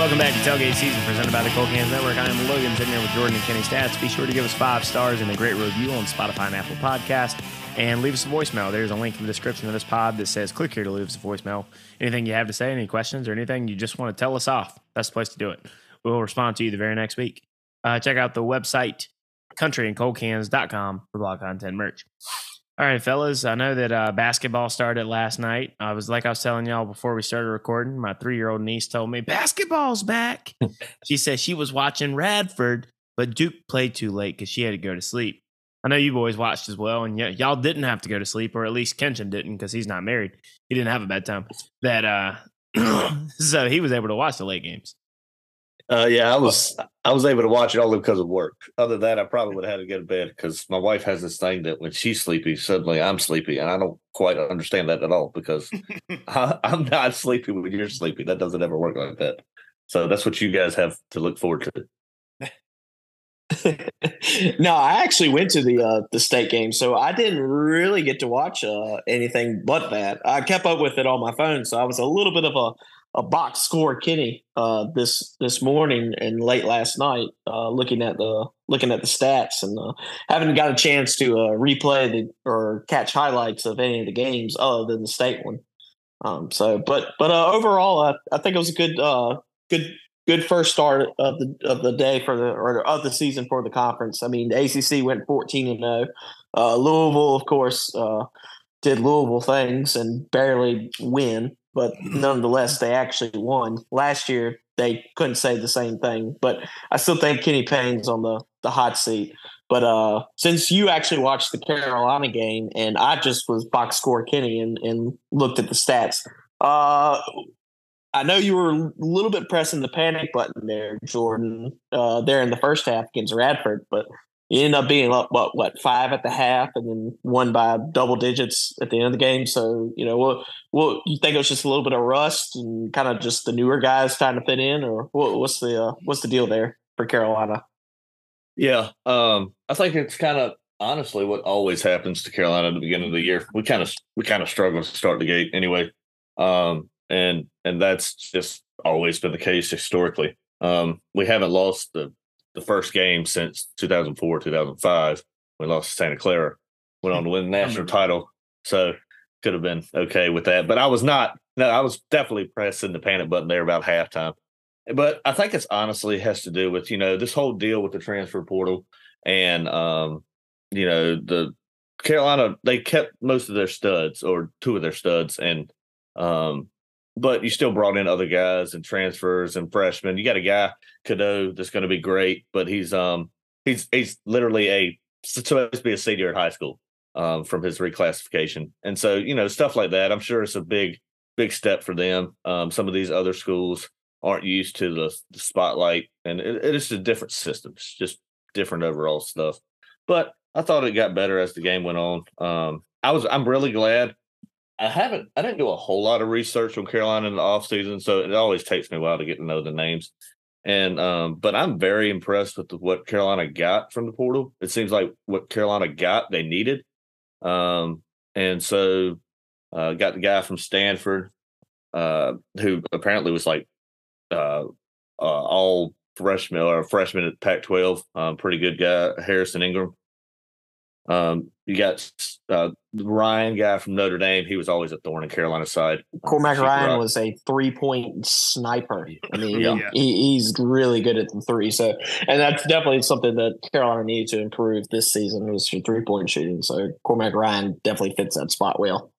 welcome back to Tailgate Season, presented by the Cold Cans Network. I am Logan, sitting here with Jordan and Kenny Stats. Be sure to give us five stars and a great review on Spotify and Apple Podcast, and leave us a voicemail. There's a link in the description of this pod that says click here to leave us a voicemail. Anything you have to say, any questions, or anything you just want to tell us off, that's the place to do it. We'll respond to you the very next week. Uh, check out the website, countryandcoldcans.com for blog content merch. All right, fellas. I know that uh, basketball started last night. I was like I was telling y'all before we started recording. My three year old niece told me basketball's back. she said she was watching Radford, but Duke played too late because she had to go to sleep. I know you boys watched as well, and y- y'all didn't have to go to sleep, or at least Kenshin didn't because he's not married. He didn't have a bedtime. That uh, so he was able to watch the late games. Uh, yeah, I was I was able to watch it only because of work. Other than that, I probably would have had to go to bed because my wife has this thing that when she's sleepy, suddenly I'm sleepy, and I don't quite understand that at all because I, I'm not sleepy when you're sleepy. That doesn't ever work like that. So that's what you guys have to look forward to. no, I actually went to the uh, the state game, so I didn't really get to watch uh, anything but that. I kept up with it on my phone, so I was a little bit of a, a box score kitty uh, this this morning and late last night, uh, looking at the looking at the stats and uh, haven't got a chance to uh, replay the or catch highlights of any of the games other than the state one. Um, so, but but overall, I, I think it was a good good good first start of the of the day for the or of the season for the conference. I mean, the ACC went fourteen and zero. Uh, Louisville, of course, uh, did Louisville things and barely win, but nonetheless, they actually won. Last year, they couldn't say the same thing, but I still think Kenny Payne's on the the hot seat. But uh, since you actually watched the Carolina game and I just was box score Kenny and, and looked at the stats, uh, I know you were a little bit pressing the panic button there, Jordan, uh, there in the first half against Radford, but you ended up being up what what five at the half, and then won by double digits at the end of the game. So you know, what what you think it was just a little bit of rust and kind of just the newer guys trying to fit in, or what, what's the uh, what's the deal there for Carolina? Yeah, um, I think it's kind of honestly what always happens to Carolina at the beginning of the year. We kind of we kind of struggle to start the gate anyway. Um, and and that's just always been the case historically. Um, we haven't lost the the first game since 2004 2005. We lost to Santa Clara, went on to win the national title, so could have been okay with that. But I was not. No, I was definitely pressing the panic button there about halftime. But I think it's honestly has to do with you know this whole deal with the transfer portal and um, you know the Carolina they kept most of their studs or two of their studs and um, but you still brought in other guys and transfers and freshmen. You got a guy Cadeau that's going to be great, but he's um he's he's literally a supposed to be a senior at high school um from his reclassification, and so you know stuff like that. I'm sure it's a big big step for them. Um, some of these other schools aren't used to the, the spotlight, and it, it is a different system. It's just different overall stuff. But I thought it got better as the game went on. Um, I was I'm really glad I haven't I didn't do a whole lot of research on Carolina in the off season, so it always takes me a while to get to know the names. And um, but I'm very impressed with what Carolina got from the portal. It seems like what Carolina got they needed. Um, and so uh, got the guy from Stanford, uh, who apparently was like uh, uh all freshman or freshman at Pac-12. Um, pretty good guy, Harrison Ingram. Um, you got uh, Ryan guy from Notre Dame. He was always a thorn in Carolina's side. Cormac Ryan was a three point sniper. I mean, yeah. he, he's really good at the three. So, and that's definitely something that Carolina needed to improve this season was your three point shooting. So Cormac Ryan definitely fits that spot well.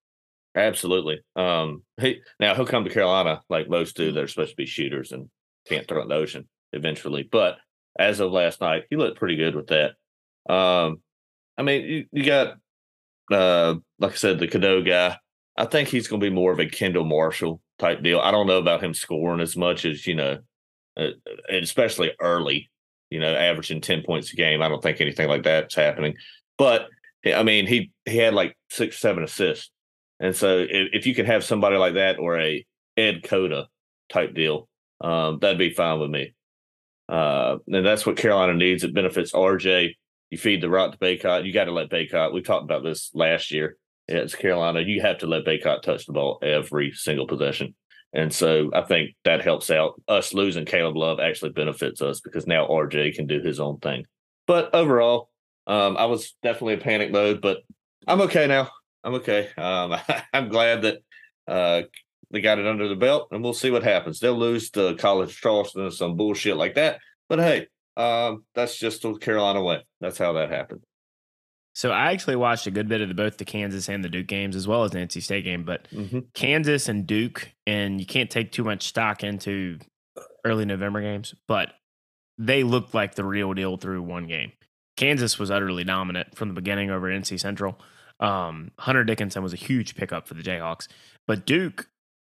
Absolutely. Um, he now he'll come to Carolina like most do. They're supposed to be shooters and can't throw in the ocean eventually. But as of last night, he looked pretty good with that. Um, I mean, you, you got uh, like I said, the Cadeau guy. I think he's going to be more of a Kendall Marshall type deal. I don't know about him scoring as much as you know, uh, especially early. You know, averaging ten points a game. I don't think anything like that's happening. But I mean, he he had like six, seven assists, and so if, if you can have somebody like that or a Ed Cota type deal, um, that'd be fine with me. Uh, and that's what Carolina needs. It benefits RJ you feed the rock to Bacot. You got to let Bacot. We talked about this last year. It's Carolina. You have to let Bacot touch the ball every single possession. And so I think that helps out. Us losing Caleb Love actually benefits us because now RJ can do his own thing. But overall, um, I was definitely in panic mode, but I'm okay now. I'm okay. Um, I'm glad that uh, they got it under the belt, and we'll see what happens. They'll lose to College Charleston or some bullshit like that. But hey, um, that's just the Carolina way. That's how that happened. So I actually watched a good bit of the, both the Kansas and the Duke games, as well as the NC State game. But mm-hmm. Kansas and Duke, and you can't take too much stock into early November games, but they looked like the real deal through one game. Kansas was utterly dominant from the beginning over NC Central. Um, Hunter Dickinson was a huge pickup for the Jayhawks, but Duke,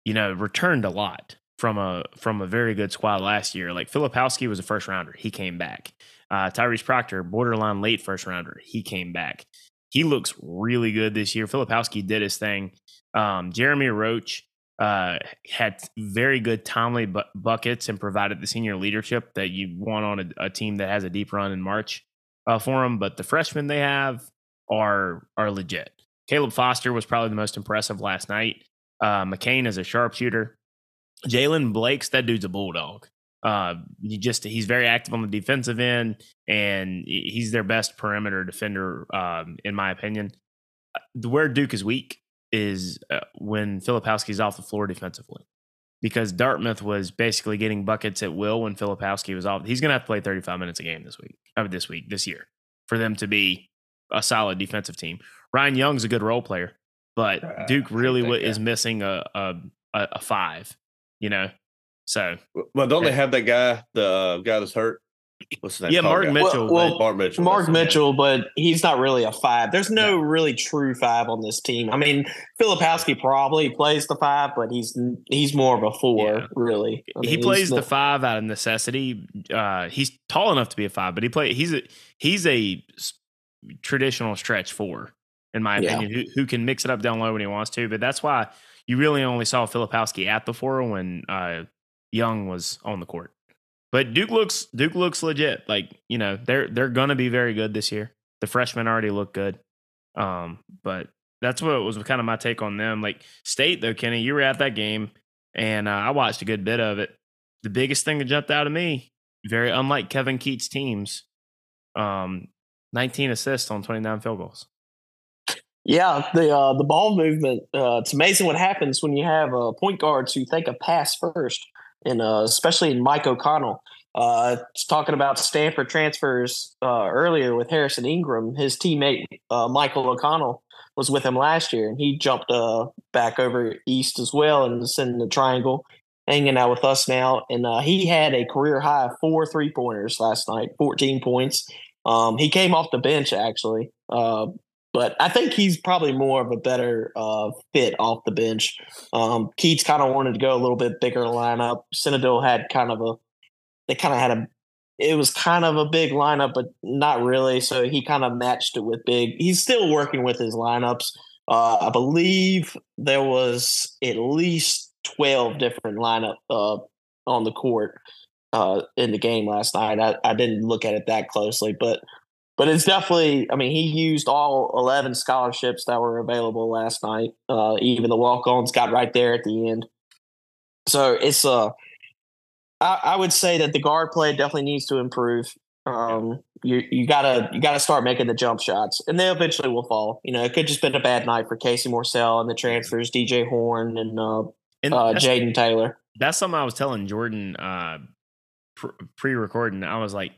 you know, returned a lot from a from a very good squad last year. Like Filipowski was a first rounder, he came back. Uh, Tyrese Proctor, borderline late first rounder, he came back. He looks really good this year. Filipowski did his thing. Um, Jeremy Roach uh, had very good timely bu- buckets and provided the senior leadership that you want on a, a team that has a deep run in March uh, for them. But the freshmen they have are are legit. Caleb Foster was probably the most impressive last night. Uh, McCain is a sharpshooter. Jaylen Blakes that dude's a bulldog. Uh, he just he's very active on the defensive end, and he's their best perimeter defender, um, in my opinion. Uh, where Duke is weak is uh, when Filipowski's off the floor defensively, because Dartmouth was basically getting buckets at will when Filipowski was off. He's going to have to play 35 minutes a game this week, of this week, this year, for them to be a solid defensive team. Ryan Young's a good role player, but uh, Duke really is missing a, a a five. You know, so, well, don't they have that guy, the uh, guy that's hurt? What's his name? Yeah, Mark Mitchell. Well, well, Mark Mitchell. Mark Mitchell, but he's not really a five. There's no, no, really true five on this team. I mean, Filipowski probably plays the five, but he's he's more of a four, yeah. really. I mean, he plays the, the, five out of necessity. Uh, he's tall enough to be a five, but he play he's a he's a traditional stretch four, in my opinion, yeah. who, who can mix it up down low when he wants to. But that's why you really only saw Filipowski at the four when uh, Young was on the court. But Duke looks Duke looks legit. Like you know they're they're gonna be very good this year. The freshmen already look good. Um, but that's what was kind of my take on them. Like State though, Kenny, you were at that game, and uh, I watched a good bit of it. The biggest thing that jumped out of me, very unlike Kevin Keatts' teams, um, 19 assists on 29 field goals. Yeah, the uh, the ball movement. Uh, it's amazing what happens when you have uh, point guards who think a pass first and uh, especially in Mike O'Connell. Uh, talking about Stanford transfers uh, earlier with Harrison Ingram, his teammate Michael O'Connell was with him last year, and he jumped back over east as well and is in the triangle, hanging out with us now. And he had a career high of four three pointers last night, 14 points. Um, he came off the bench actually, uh, but I think he's probably more of a better uh, fit off the bench. Um, Keatts kind of wanted to go a little bit bigger lineup. Cynadil had kind of a, they kind of had a, it was kind of a big lineup, but not really. So he kind of matched it with big. He's still working with his lineups. Uh, I believe there was at least 12 different lineup uh, on the court uh, in the game last night. I, I didn't look at it that closely, but but it's definitely. I mean, he used all eleven scholarships that were available last night. Uh, even the walk-ons got right there at the end. So it's uh, I, I would say that the guard play definitely needs to improve. Um, you you gotta you gotta start making the jump shots, and they eventually will fall. You know, it could just been a bad night for Casey Morsell and the transfers, DJ Horne and uh, and uh, Jayden Taylor. That's something I was telling Jordan uh, pre-recording. I was like,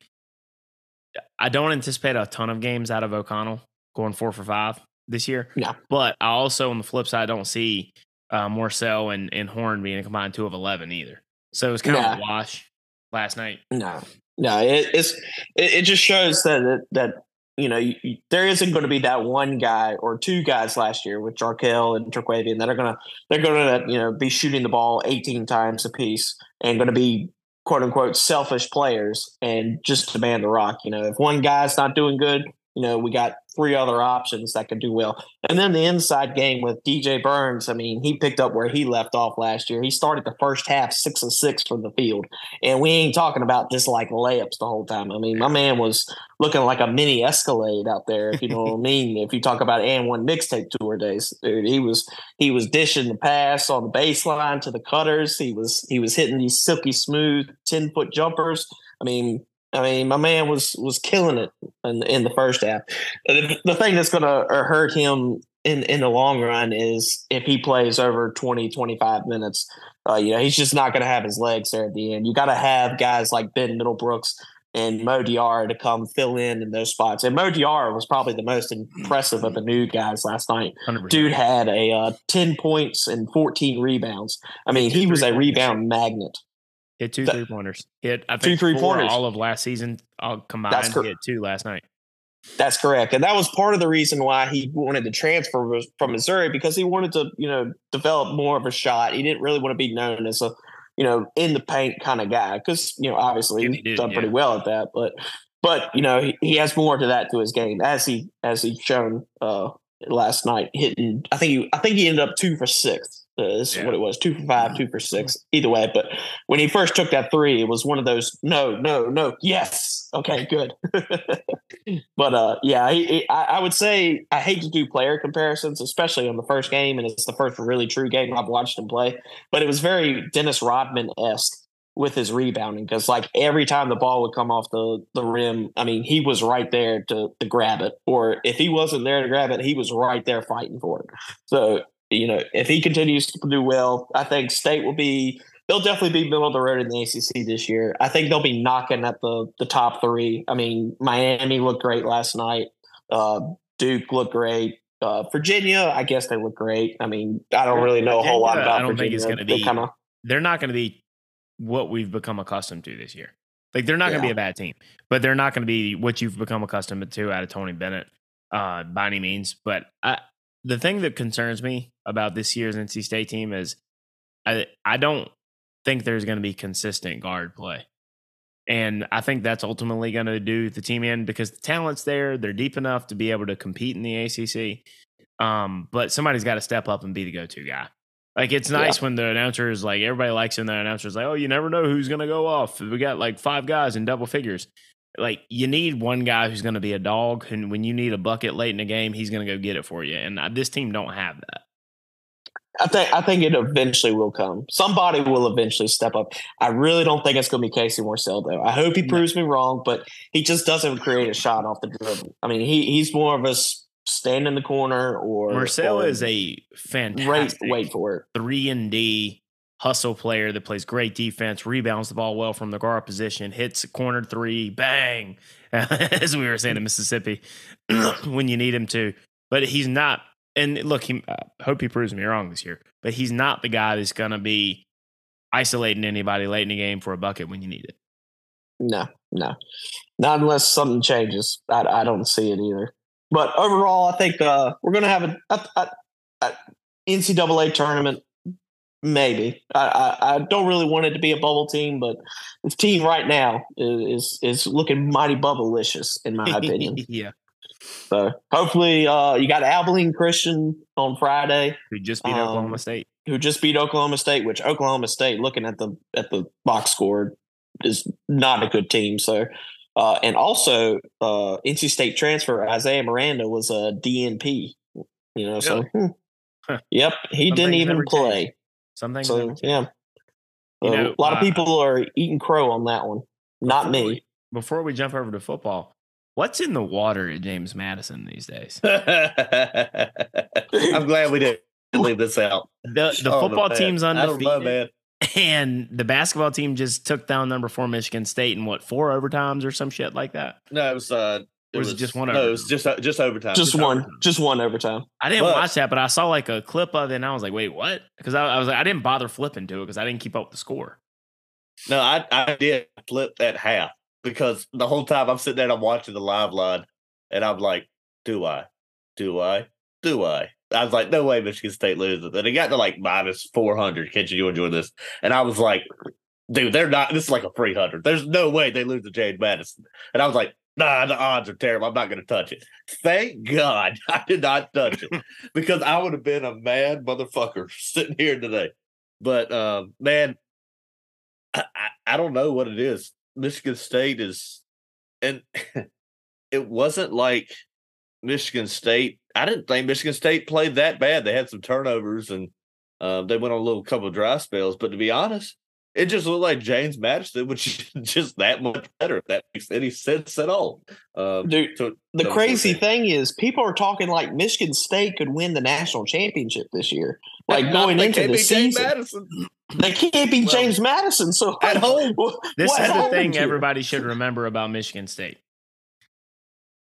I don't anticipate a ton of games out of O'Connell going four for five this year. Yeah. But I also, on the flip side, don't see uh, Morsell and, and Horne being a combined two of 11 either. So it was kind yeah. of a wash last night. No, no, it, it's, it, it, just shows that, that, that you know, you, you, there isn't going to be that one guy or two guys last year with Jarkel and Terquavion that are going to, they're going to, you know, be shooting the ball 18 times a piece and going to be quote unquote selfish players and just demand the rock. You know, if one guy's not doing good, you know, we got three other options that could do well. And then the inside game with DJ Burns, I mean, he picked up where he left off last year. He started the first half six and six from the field. And we ain't talking about just like layups the whole time. I mean, my man was looking like a mini escalade out there, if you know what I mean. If you talk about AND1 mixtape tour days, dude, he was he was dishing the pass on the baseline to the cutters. He was he was hitting these silky smooth 10 foot jumpers. I mean, I mean, my man was was killing it in, in the first half. The, the thing that's going to hurt him in in the long run is if he plays over 20, 25 minutes. Uh, you know, he's just not going to have his legs there at the end. You got to have guys like Ben Middlebrooks and Mo Diarra to come fill in in those spots. And Mo Diarra was probably the most impressive of the new guys last night. 100%. Dude had a uh, 10 points and 14 rebounds. I mean, he was a rebound magnet. Hit two three pointers. Hit I think two three pointers all of last season. All combined. That's cor- hit two last night. That's correct, and that was part of the reason why he wanted to transfer from Missouri because he wanted to, you know, develop more of a shot. He didn't really want to be known as a, you know, in the paint kind of guy because you know obviously he he's done yeah. pretty well at that, but but you know he, he has more to that to his game as he as he shown uh last night hitting. I think he I think he ended up two for six uh, this yeah. is what it was two for five, two for six, either way. But when he first took that three, it was one of those no, no, no, yes. Okay, good. but uh, yeah, he, he, I, I, would say I hate to do player comparisons, especially on the first game, and it's the first really true game I've watched him play. But it was very Dennis Rodman esque with his rebounding because like every time the ball would come off the the rim, I mean, he was right there to to grab it, or if he wasn't there to grab it, he was right there fighting for it. So you know, if he continues to do well, I think State will be they'll definitely be middle of the road in the ACC this year. I think they'll be knocking at the the top three. I mean, Miami looked great last night. Uh, Duke looked great. Uh, Virginia, I guess they look great. I mean, I don't really know Virginia, a whole lot about I don't Virginia. think it's going to be. Kinda, they're not going to be what we've become accustomed to this year. Like they're not yeah. going to be a bad team, but they're not going to be what you've become accustomed to out of Tony Bennett uh, by any means. But I, the thing that concerns me about this year's NC State team is I I don't think there's going to be consistent guard play. And I think that's ultimately going to do the team in because the talent's there. They're deep enough to be able to compete in the ACC. Um, but somebody's got to step up and be the go to guy. Like it's nice yeah. when the announcer is like everybody likes him. the announcer is like, oh, you never know who's going to go off. We got like five guys in double figures like you need one guy who's going to be a dog, and when you need a bucket late in the game, he's going to go get it for you. And this team don't have that. I think I think it eventually will come. Somebody will eventually step up. I really don't think it's going to be Casey Morsell though. I hope he proves me wrong, but he just doesn't create a shot off the dribble. I mean, he he's more of a stand in the corner or Morsell is a fantastic wait, wait for it three and D hustle player that plays great defense, rebounds the ball well from the guard position, hits a corner three, bang, as we were saying in Mississippi, when you need him to. But he's not. And look, he I hope he proves me wrong this year, but he's not the guy that's going to be isolating anybody late in the game for a bucket when you need it. No, no, not unless something changes. I, I don't see it either. But overall, I think uh, we're going to have a, a, a, a NCAA tournament Maybe I, I, I don't really want it to be a bubble team, but the team right now is is looking mighty bubblelicious in my opinion. yeah. So hopefully, uh, you got Abilene Christian on Friday, who just beat um, Oklahoma State. Who just beat Oklahoma State? Which Oklahoma State, looking at the at the box score, is not a good team. So, uh, and also uh, NC State transfer Isaiah Miranda was a DNP. You know, so hmm. yep, he Some didn't even play. Changed. Something. So yeah, you know, a lot uh, of people are eating crow on that one. Not me. We, before we jump over to football, what's in the water at James Madison these days? I'm glad we didn't leave this out. The the oh, football man. team's undefeated. Know, man. And the basketball team just took down number four Michigan State in what four overtimes or some shit like that. No, it was uh, it was, was, it just one? No, overtime? it was just uh, just overtime. Just, just one, overtime. just one overtime. I didn't but, watch that, but I saw like a clip of it, and I was like, "Wait, what?" Because I, I, was like, I didn't bother flipping to it because I didn't keep up with the score. No, I I did flip that half because the whole time I'm sitting there, and I'm watching the live line, and I'm like, "Do I? Do I? Do I?" I was like, "No way, Michigan State loses." And it got to like minus four hundred. Can't you enjoy this? And I was like, "Dude, they're not. This is like a three hundred. There's no way they lose to James Madison." And I was like, Nah, the odds are terrible. I'm not going to touch it. Thank God I did not touch it because I would have been a mad motherfucker sitting here today. But um, man, I, I, I don't know what it is. Michigan State is, and it wasn't like Michigan State. I didn't think Michigan State played that bad. They had some turnovers and um, they went on a little couple of dry spells. But to be honest, it just looked like James Madison was just that much better. If that makes any sense at all. Um, Dude, to, the to crazy thing is, people are talking like Michigan State could win the national championship this year. Like going into the season, Madison. they can't beat well, James Madison. So at home, this is the thing here? everybody should remember about Michigan State.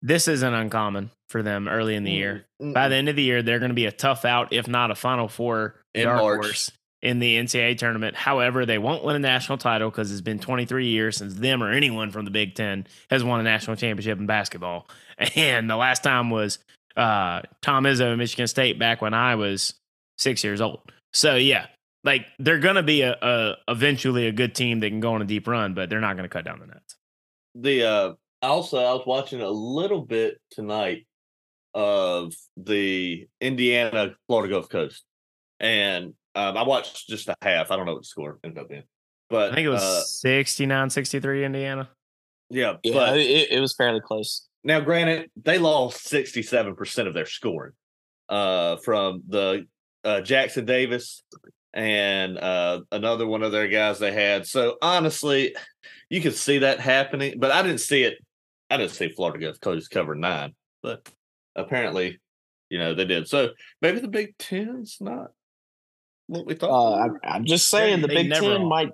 This isn't uncommon for them early in the year. Mm-hmm. By the end of the year, they're going to be a tough out, if not a Final Four in March in the NCAA tournament. However, they won't win a national title because it's been 23 years since them or anyone from the Big Ten has won a national championship in basketball. And the last time was uh, Tom Izzo, at Michigan State, back when I was six years old. So yeah, like they're going to be a, a, eventually a good team that can go on a deep run, but they're not going to cut down the nets. The uh, also I was watching a little bit tonight of the Indiana Florida Gulf Coast, and um, I watched just a half. I don't know what the score ended up being, but I think it was uh, 69 63 Indiana. Yeah, yeah but it, it, was fairly close. Now, granted, they lost 67% of their scoring uh, from the uh, Jackson Davis and uh, another one of their guys they had. So honestly, you could see that happening, but I didn't see it. I didn't see Florida Gulf Coast cover nine, but apparently, you know, they did. So maybe the Big Ten's not what we thought. Uh, I, am just saying they, the Big Ten are. might.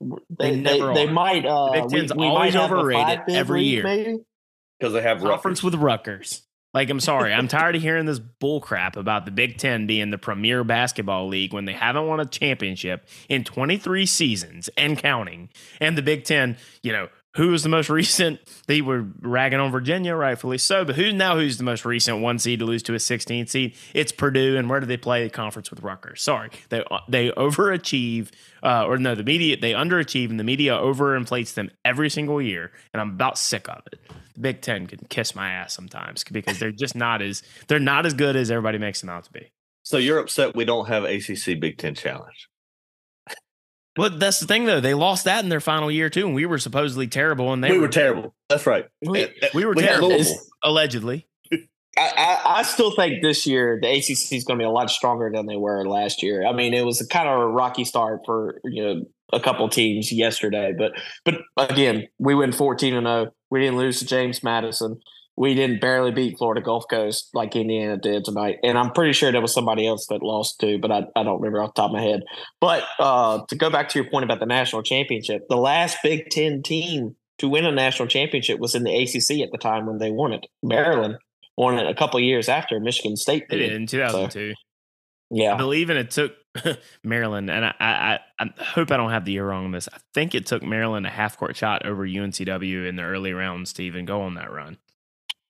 They they, they, they might. Uh, the Big Ten's we, we always overrated every year because they have conference Rutgers. with Rutgers. Like, I'm sorry, I'm tired of hearing this bullcrap about the Big Ten being the premier basketball league when they haven't won a championship in 23 seasons and counting. And the Big Ten, you know, who was the most recent? They were ragging on Virginia, rightfully so. But who's now who's the most recent one seed to lose to a 16 seed? It's Purdue. And where do they play? The conference with Rutgers. Sorry, they they overachieve, uh, or no, the media they underachieve, and the media overinflates them every single year. And I'm about sick of it. The Big Ten can kiss my ass sometimes because they're just not as they're not as good as everybody makes them out to be. So you're upset we don't have ACC Big Ten Challenge? But that's the thing, though. They lost that in their final year too, and we were supposedly terrible. And they we were, were terrible. That's right. We, we were we terrible, allegedly. I, I, I, still think this year the ACC is going to be a lot stronger than they were last year. I mean, it was a kind of a rocky start for you know a couple teams yesterday, but but again, we went fourteen and zero. Oh. We didn't lose to James Madison we didn't barely beat Florida Gulf Coast like Indiana did tonight. And I'm pretty sure there was somebody else that lost too, but I, I don't remember off the top of my head. But uh, to go back to your point about the national championship, the last Big Ten team to win a national championship was in the ACC at the time when they won it. Maryland won it a couple years after Michigan State did. in 2002. So, yeah. I believe and it took Maryland, and I, I, I hope I don't have the year wrong on this. I think it took Maryland a half court shot over UNCW in the early rounds to even go on that run.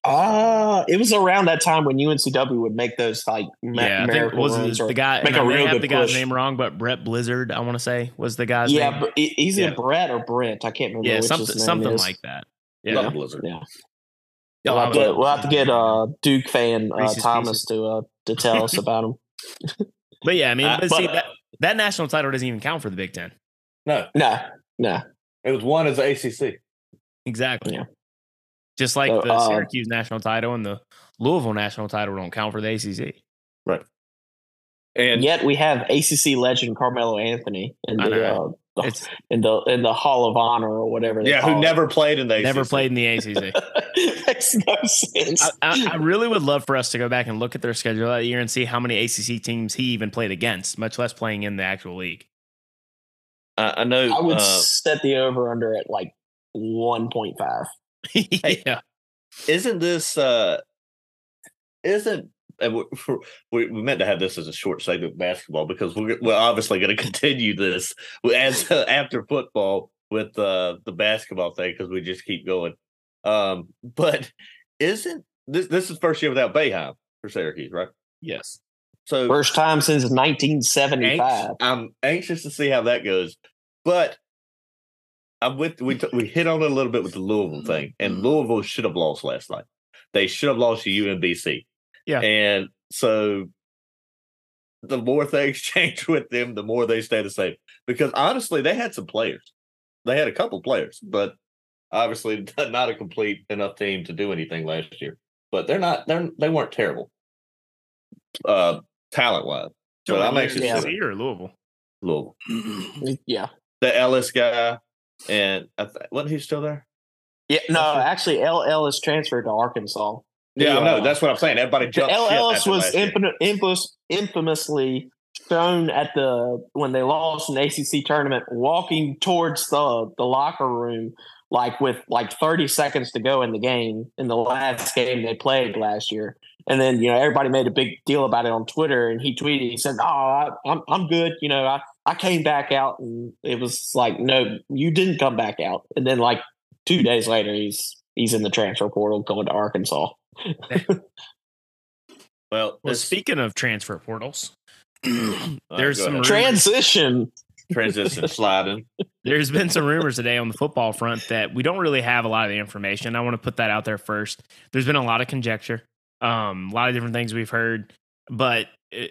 Uh it was around that time when UNCW would make those like yeah, I think was it, the guy. Make a real have the guy's push. name wrong, but Brett Blizzard, I want to say, was the guy's yeah, name. Yeah, he's yeah. Brett or Brent. I can't remember. Yeah, something something is. like that. Yeah, Love Blizzard. Yeah. We'll have, to, we'll have to get uh, Duke fan uh, Thomas to uh, to tell us about him. but yeah, I mean, uh, but, see that, that national title doesn't even count for the Big Ten. No, no, no. It was one as ACC. Exactly. Yeah. Just like so, the uh, Syracuse national title and the Louisville national title don't count for the ACC. Right. And yet we have ACC legend Carmelo Anthony in the, uh, in the in the Hall of Honor or whatever. yeah, who it. never played in the ACC. never played in the ACC. Makes no sense. I, I, I, really would love for us to go back and look at their schedule that year and see how many ACC teams he even played against, much less playing in the actual league. I know. I would uh, set the over under at like one point five. yeah. Isn't this uh isn't we, we meant to have this as a short segment of basketball because we're, we're obviously going to continue this as uh, after football with uh, the basketball thing because we just keep going. Um, but isn't this this is first year without Boeheim for Syracuse, right? Yes. So first time since 1975. I'm anxious to see how that goes. But I'm with we t- we hit on it a little bit with the Louisville thing, and Louisville should have lost last night. They should have lost to UMBC. Yeah. and so the more things change with them, the more they stay the same. Because honestly, they had some players. They had a couple players, but obviously not a complete enough team to do anything last year. But they're not. They're they weren't terrible, uh, talent wise. So I'm actually Yeah. UNC or Louisville. Louisville. Yeah. The Ellis guy, and I wasn't he still there? Yeah. No, actually, El Ellis transferred to Arkansas. Yeah, I Yeah. know. Uh, that's what I'm saying. Everybody jumped El Ellis was infamous, infamous, infamously thrown at the when they lost an ACC tournament, walking towards the the locker room like with like 30 seconds to go in the game in the last game they played last year. And then you know everybody made a big deal about it on Twitter, and he tweeted, he said, "Oh, I, I'm I'm good. You know, I I came back out, and it was like, no, you didn't come back out." And then like two days later, he's he's in the transfer portal going to Arkansas. Well, Well, speaking of transfer portals, there's go some rumors- Transition. transition sliding. There's been some rumors today on the football front that we don't really have a lot of the information. I want to put that out there first. There's been a lot of conjecture, um, a lot of different things we've heard, but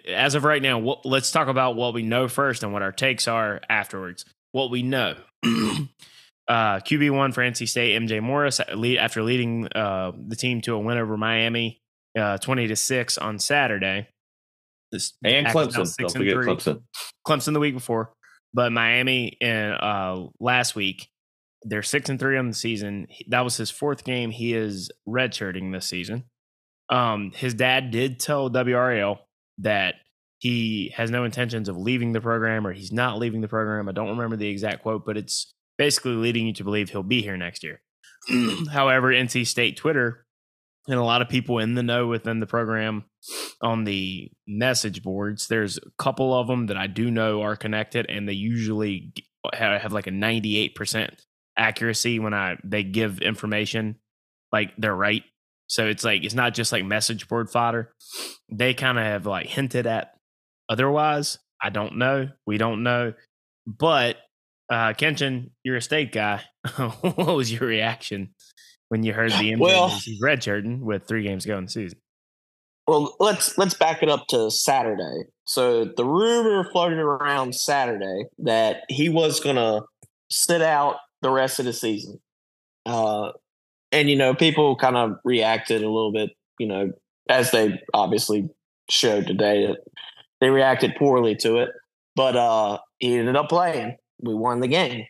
as of right now, what, let's talk about what we know first and what our takes are afterwards. What we know. Uh, QB one for NC State, MJ Morris, uh, lead, after leading uh, the team to a win over Miami, uh, twenty to six on Saturday. This And Clemson. six and three. Clemson. Clemson the week before, but Miami in uh, last week. They're six and three on the season. That was his fourth game. He is redshirting this season. Um, his dad did tell WRAL that he has no intentions of leaving the program or he's not leaving the program. I don't remember the exact quote, but it's basically leading you to believe he'll be here next year. Mm. However, NC State Twitter and a lot of people in the know within the program on the message boards. There's a couple of them that I do know are connected, and they usually have, have like a 98% accuracy when I they give information like they're right. So it's like it's not just like message board fodder. They kind of have like hinted at otherwise. I don't know. We don't know. But uh Kenshin, you're a state guy. what was your reaction when you heard the MJ Well- news? he's redshirting with three games going in the season? Well, let's let's back it up to Saturday. So the rumor floated around Saturday that he was going to sit out the rest of the season, uh, and you know people kind of reacted a little bit, you know, as they obviously showed today they reacted poorly to it. But uh, he ended up playing. We won the game.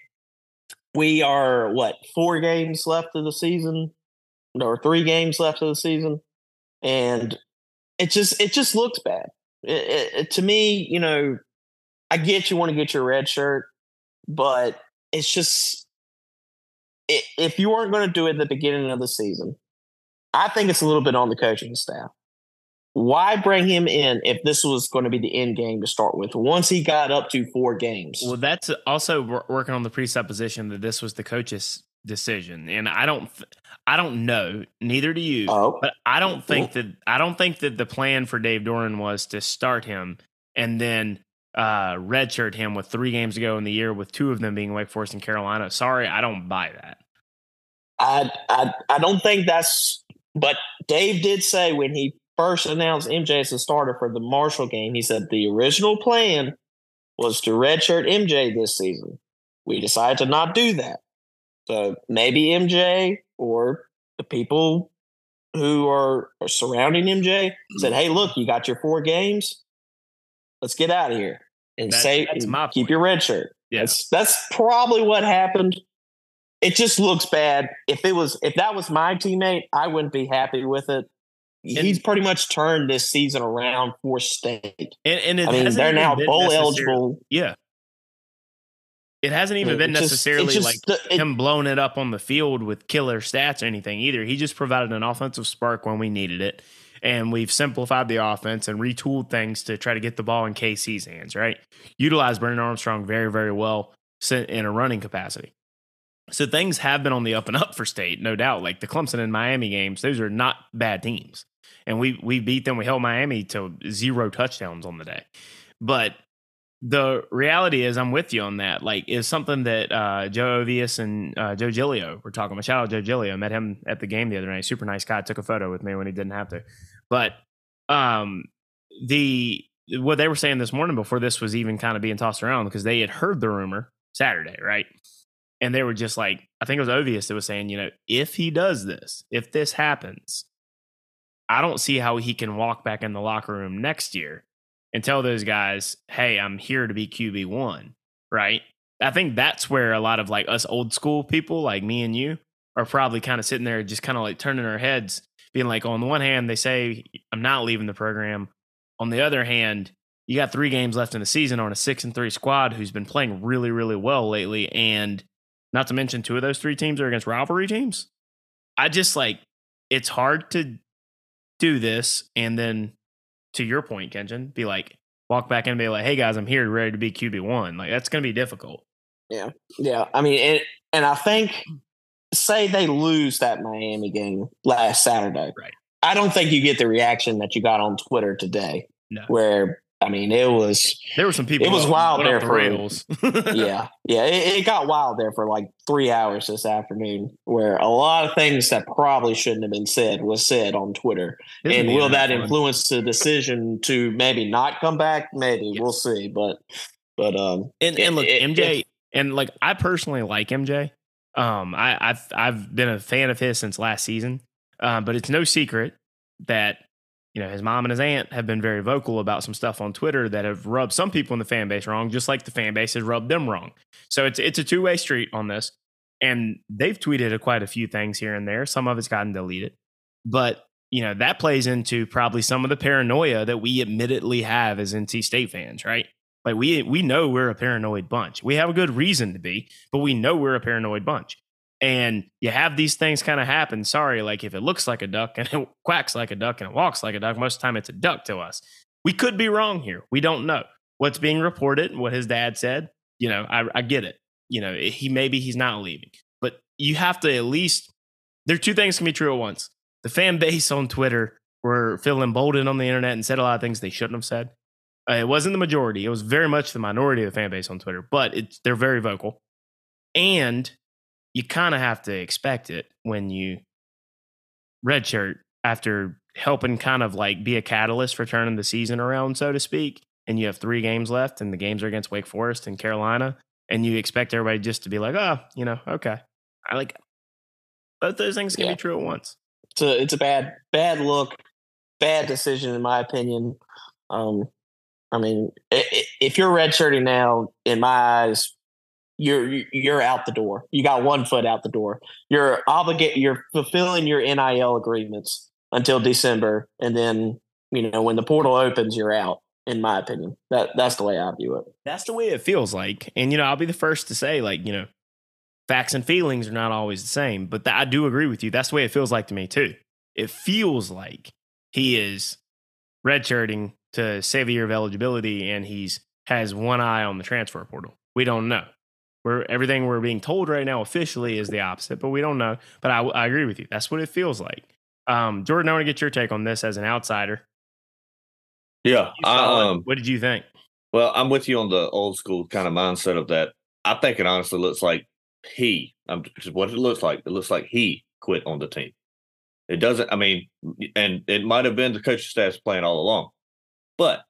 We are what four games left of the season, or three games left of the season, and it just it just looks bad. It, it, it- to me, you know, I get you want to get your red shirt, but it's just if you weren't going to do it at the beginning of the season, I think it's a little bit on the coaching staff. Why bring him in if this was going to be the end game to start with? Once he got up to four games, Well, that's also working on the presupposition that this was the coach's decision, and I don't, I don't know. Neither do you. oh, But I don't mm-hmm. think that I don't think that the plan for Dave Doeren was to start him and then uh, redshirt him with three games ago in the year, with two of them being Wake Forest and Carolina. Sorry, I don't buy that. I, I I don't think that's. But Dave did say when he first announced MJ as a starter for the Marshall game, he said the original plan was to redshirt MJ this season. We decided to not do that. So maybe MJ or the people who are, are surrounding MJ said, "Hey, look, you got your four games. Let's get out of here and That- say that's my keep point. your red shirt." Yeah. That's that's probably what happened. It just looks bad. If it was if that was my teammate, I wouldn't be happy with it. He's pretty much turned this season around for state. And, and I mean, they're now bowl eligible. Yeah, it hasn't even been just- necessarily just- like it- him blowing it up on the field with killer stats or anything either. He just provided an offensive spark when we needed it. And we've simplified the offense and retooled things to try to get the ball in KC's hands, right? Utilize Brennan Armstrong very, very well in a running capacity. So things have been on the up and up for state, no doubt. Like the Clemson and Miami games, those are not bad teams. And we we beat them. We held Miami to zero touchdowns on the day. But the reality is, I'm with you on that. Like, is something that uh, Joe Ovies and uh, Joe Giglio were talking about. Shout out Joe Giglio. Met him at the game the other night. Super nice guy. Took a photo with me when he didn't have to. But um, the what they were saying this morning before this was even kind of being tossed around because they had heard the rumor Saturday, right? And they were just like, I think it was Ovies that was saying, you know, if he does this, if this happens, I don't see how he can walk back in the locker room next year and tell those guys, hey, I'm here to be QB1, right? I think that's where a lot of like us old school people, like me and you, are probably kind of sitting there just kind of like turning our heads, being like, on the one hand, they say, I'm not leaving the program. On the other hand, you got three games left in the season on a six and three squad who's been playing really, really well lately. And not to mention, two of those three teams are against rivalry teams. I just like, it's hard to do this and then to your point, Kenshin, be like, walk back in and be like, hey guys, I'm here ready to be QB1. Like, that's going to be difficult. Yeah. Yeah. I mean, and I think, say they lose that Miami game last Saturday. Right. I don't think you get the reaction that you got on Twitter today, No. where I mean, it was There were some people. It was wild there the for- rails. yeah, yeah. It, it got wild there for like three hours this afternoon, where a lot of things that probably shouldn't have been said was said on Twitter. Isn't and will that fun? influence the decision to maybe not come back? Maybe Yes. we'll see. But but um, And and look, it- it- MJ, and like I personally like MJ. Um, I, I've I've been a fan of his since last season. Um, but it's no secret that you know his mom and his aunt have been very vocal about some stuff on Twitter that have rubbed some people in the fan base wrong, just like the fan base has rubbed them wrong. So it's it's a two way street on this, and they've tweeted a, quite a few things here and there. Some of it's gotten deleted, but you know that plays into probably some of the paranoia that we admittedly have as NC State fans, right? Like we we know we're a paranoid bunch. We have a good reason to be, but we know we're a paranoid bunch. And you have these things kind of happen. Sorry, like if it looks like a duck and it quacks like a duck and it walks like a duck, most of the time it's a duck to us. We could be wrong here. We don't know what's being reported. And what his dad said. You know, I, I get it. You know, eh, he maybe he's not leaving, but you have to at least. There are two things can be true at once. The fan base on Twitter were feeling emboldened on the internet and said a lot of things they shouldn't have said. Uh, it wasn't the majority. It was very much the minority of the fan base on Twitter, but it's, they're very vocal. And you kind of have to expect it when you redshirt after helping kind of like be a catalyst for turning the season around, so to speak. And you have three games left, and the games are against Wake Forest and Carolina. And you expect everybody just to be like, oh, you know, okay. I like both those things can Yeah. be true at once. it's a it's a bad bad look, bad decision in my opinion. Um, I mean, if you're redshirting now, in my eyes, you're you're out the door. You got one foot out the door. You're obligate. You're fulfilling your NIL agreements until December, and then you know when the portal opens, you're out. In my opinion, that that's the way I view it. That's the way it feels like. And, you know, I'll be the first to say, like, you know, facts and feelings are not always the same. But th- I do agree with you. That's the way it feels like to me, too. It feels like he is redshirting to save a year of eligibility and he's has one eye on the transfer portal. We don't know. We're, everything we're being told right now officially is the opposite, but we don't know. But I, I agree with you. That's what it feels like. Um, Jordan, I want to get your take on this as an outsider. Yeah. I, um, what did you think? Well, I'm with you on the old school kind of mindset of that. I think it honestly looks like he, just what it looks like. It looks like he quit on the team. It doesn't, I mean, and it might have been the coaching staff's plan all along, but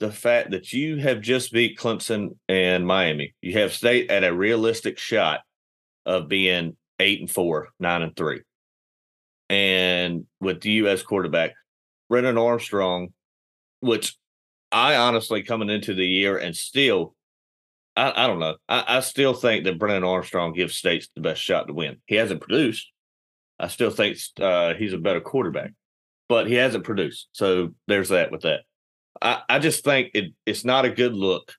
the fact that you have just beat Clemson and Miami, you have state at a realistic shot of being eight and four, nine and three. And with the U.S. quarterback, Brennan Armstrong, which I honestly coming into the year and still, I, I don't know. I, I still think that Brennan Armstrong gives States the best shot to win. He hasn't produced. I still think uh, he's a better quarterback, but he hasn't produced. So there's that with that. I, I just think it, it's not a good look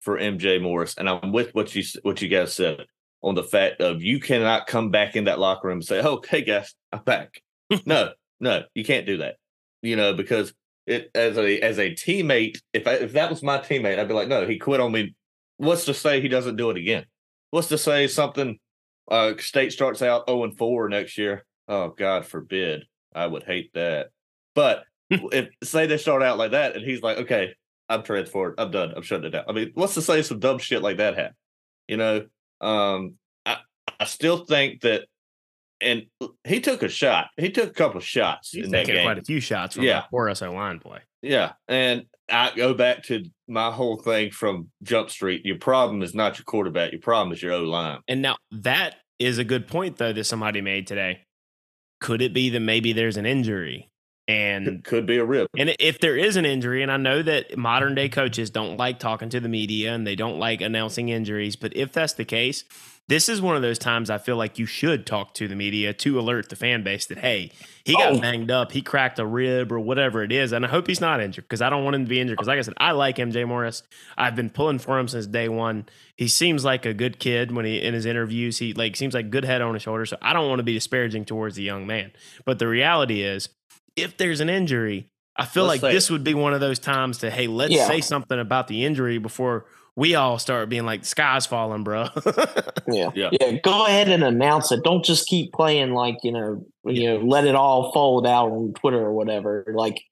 for MJ Morris, and I'm with what you what you guys said on the fact of you cannot come back in that locker room and say, "Oh, hey guys, I'm back." no, no, you can't do that. You know because it as a as a teammate, if I, if that was my teammate, I'd be like, no, he quit on me. What's to say he doesn't do it again? What's to say something uh state starts out 0 and 4 next year? Oh, God forbid. I would hate that. But if say they start out like that and he's like, okay, I'm transferred. I'm done. I'm shutting it down. I mean, what's to say some dumb shit like that happen? You know, um, I I still think that, and he took a shot. He took a couple of shots He's in that game. quite a few shots from Yeah. yeah. Boris O line play. Yeah, and I go back to my whole thing from Jump Street. Your problem is not your quarterback. Your problem is your O line. And now that is a good point though that somebody made today. Could it be that maybe there's an injury? And Could, could be a rip. And if there is an injury, and I know that modern day coaches don't like talking to the media and they don't like announcing injuries, but if that's the case, this is one of those times I feel like you should talk to the media to alert the fan base that, hey, he got Oh. banged up, he cracked a rib or whatever it is. And I hope he's not injured because I don't want him to be injured. Because, like I said, I like MJ Morris. I've been pulling for him since day one. He seems like a good kid when he in his interviews. He like seems like good head on his shoulder. So I don't want to be disparaging towards the young man. But the reality is, if there's an injury, I feel Let's like say this would be one of those times to hey, let's Yeah. say something about the injury before we all start being like the sky's falling, bro. Yeah. Yeah. yeah. Go ahead and announce it. Don't just keep playing like, you know, you know, let it all fold out on Twitter or whatever. Like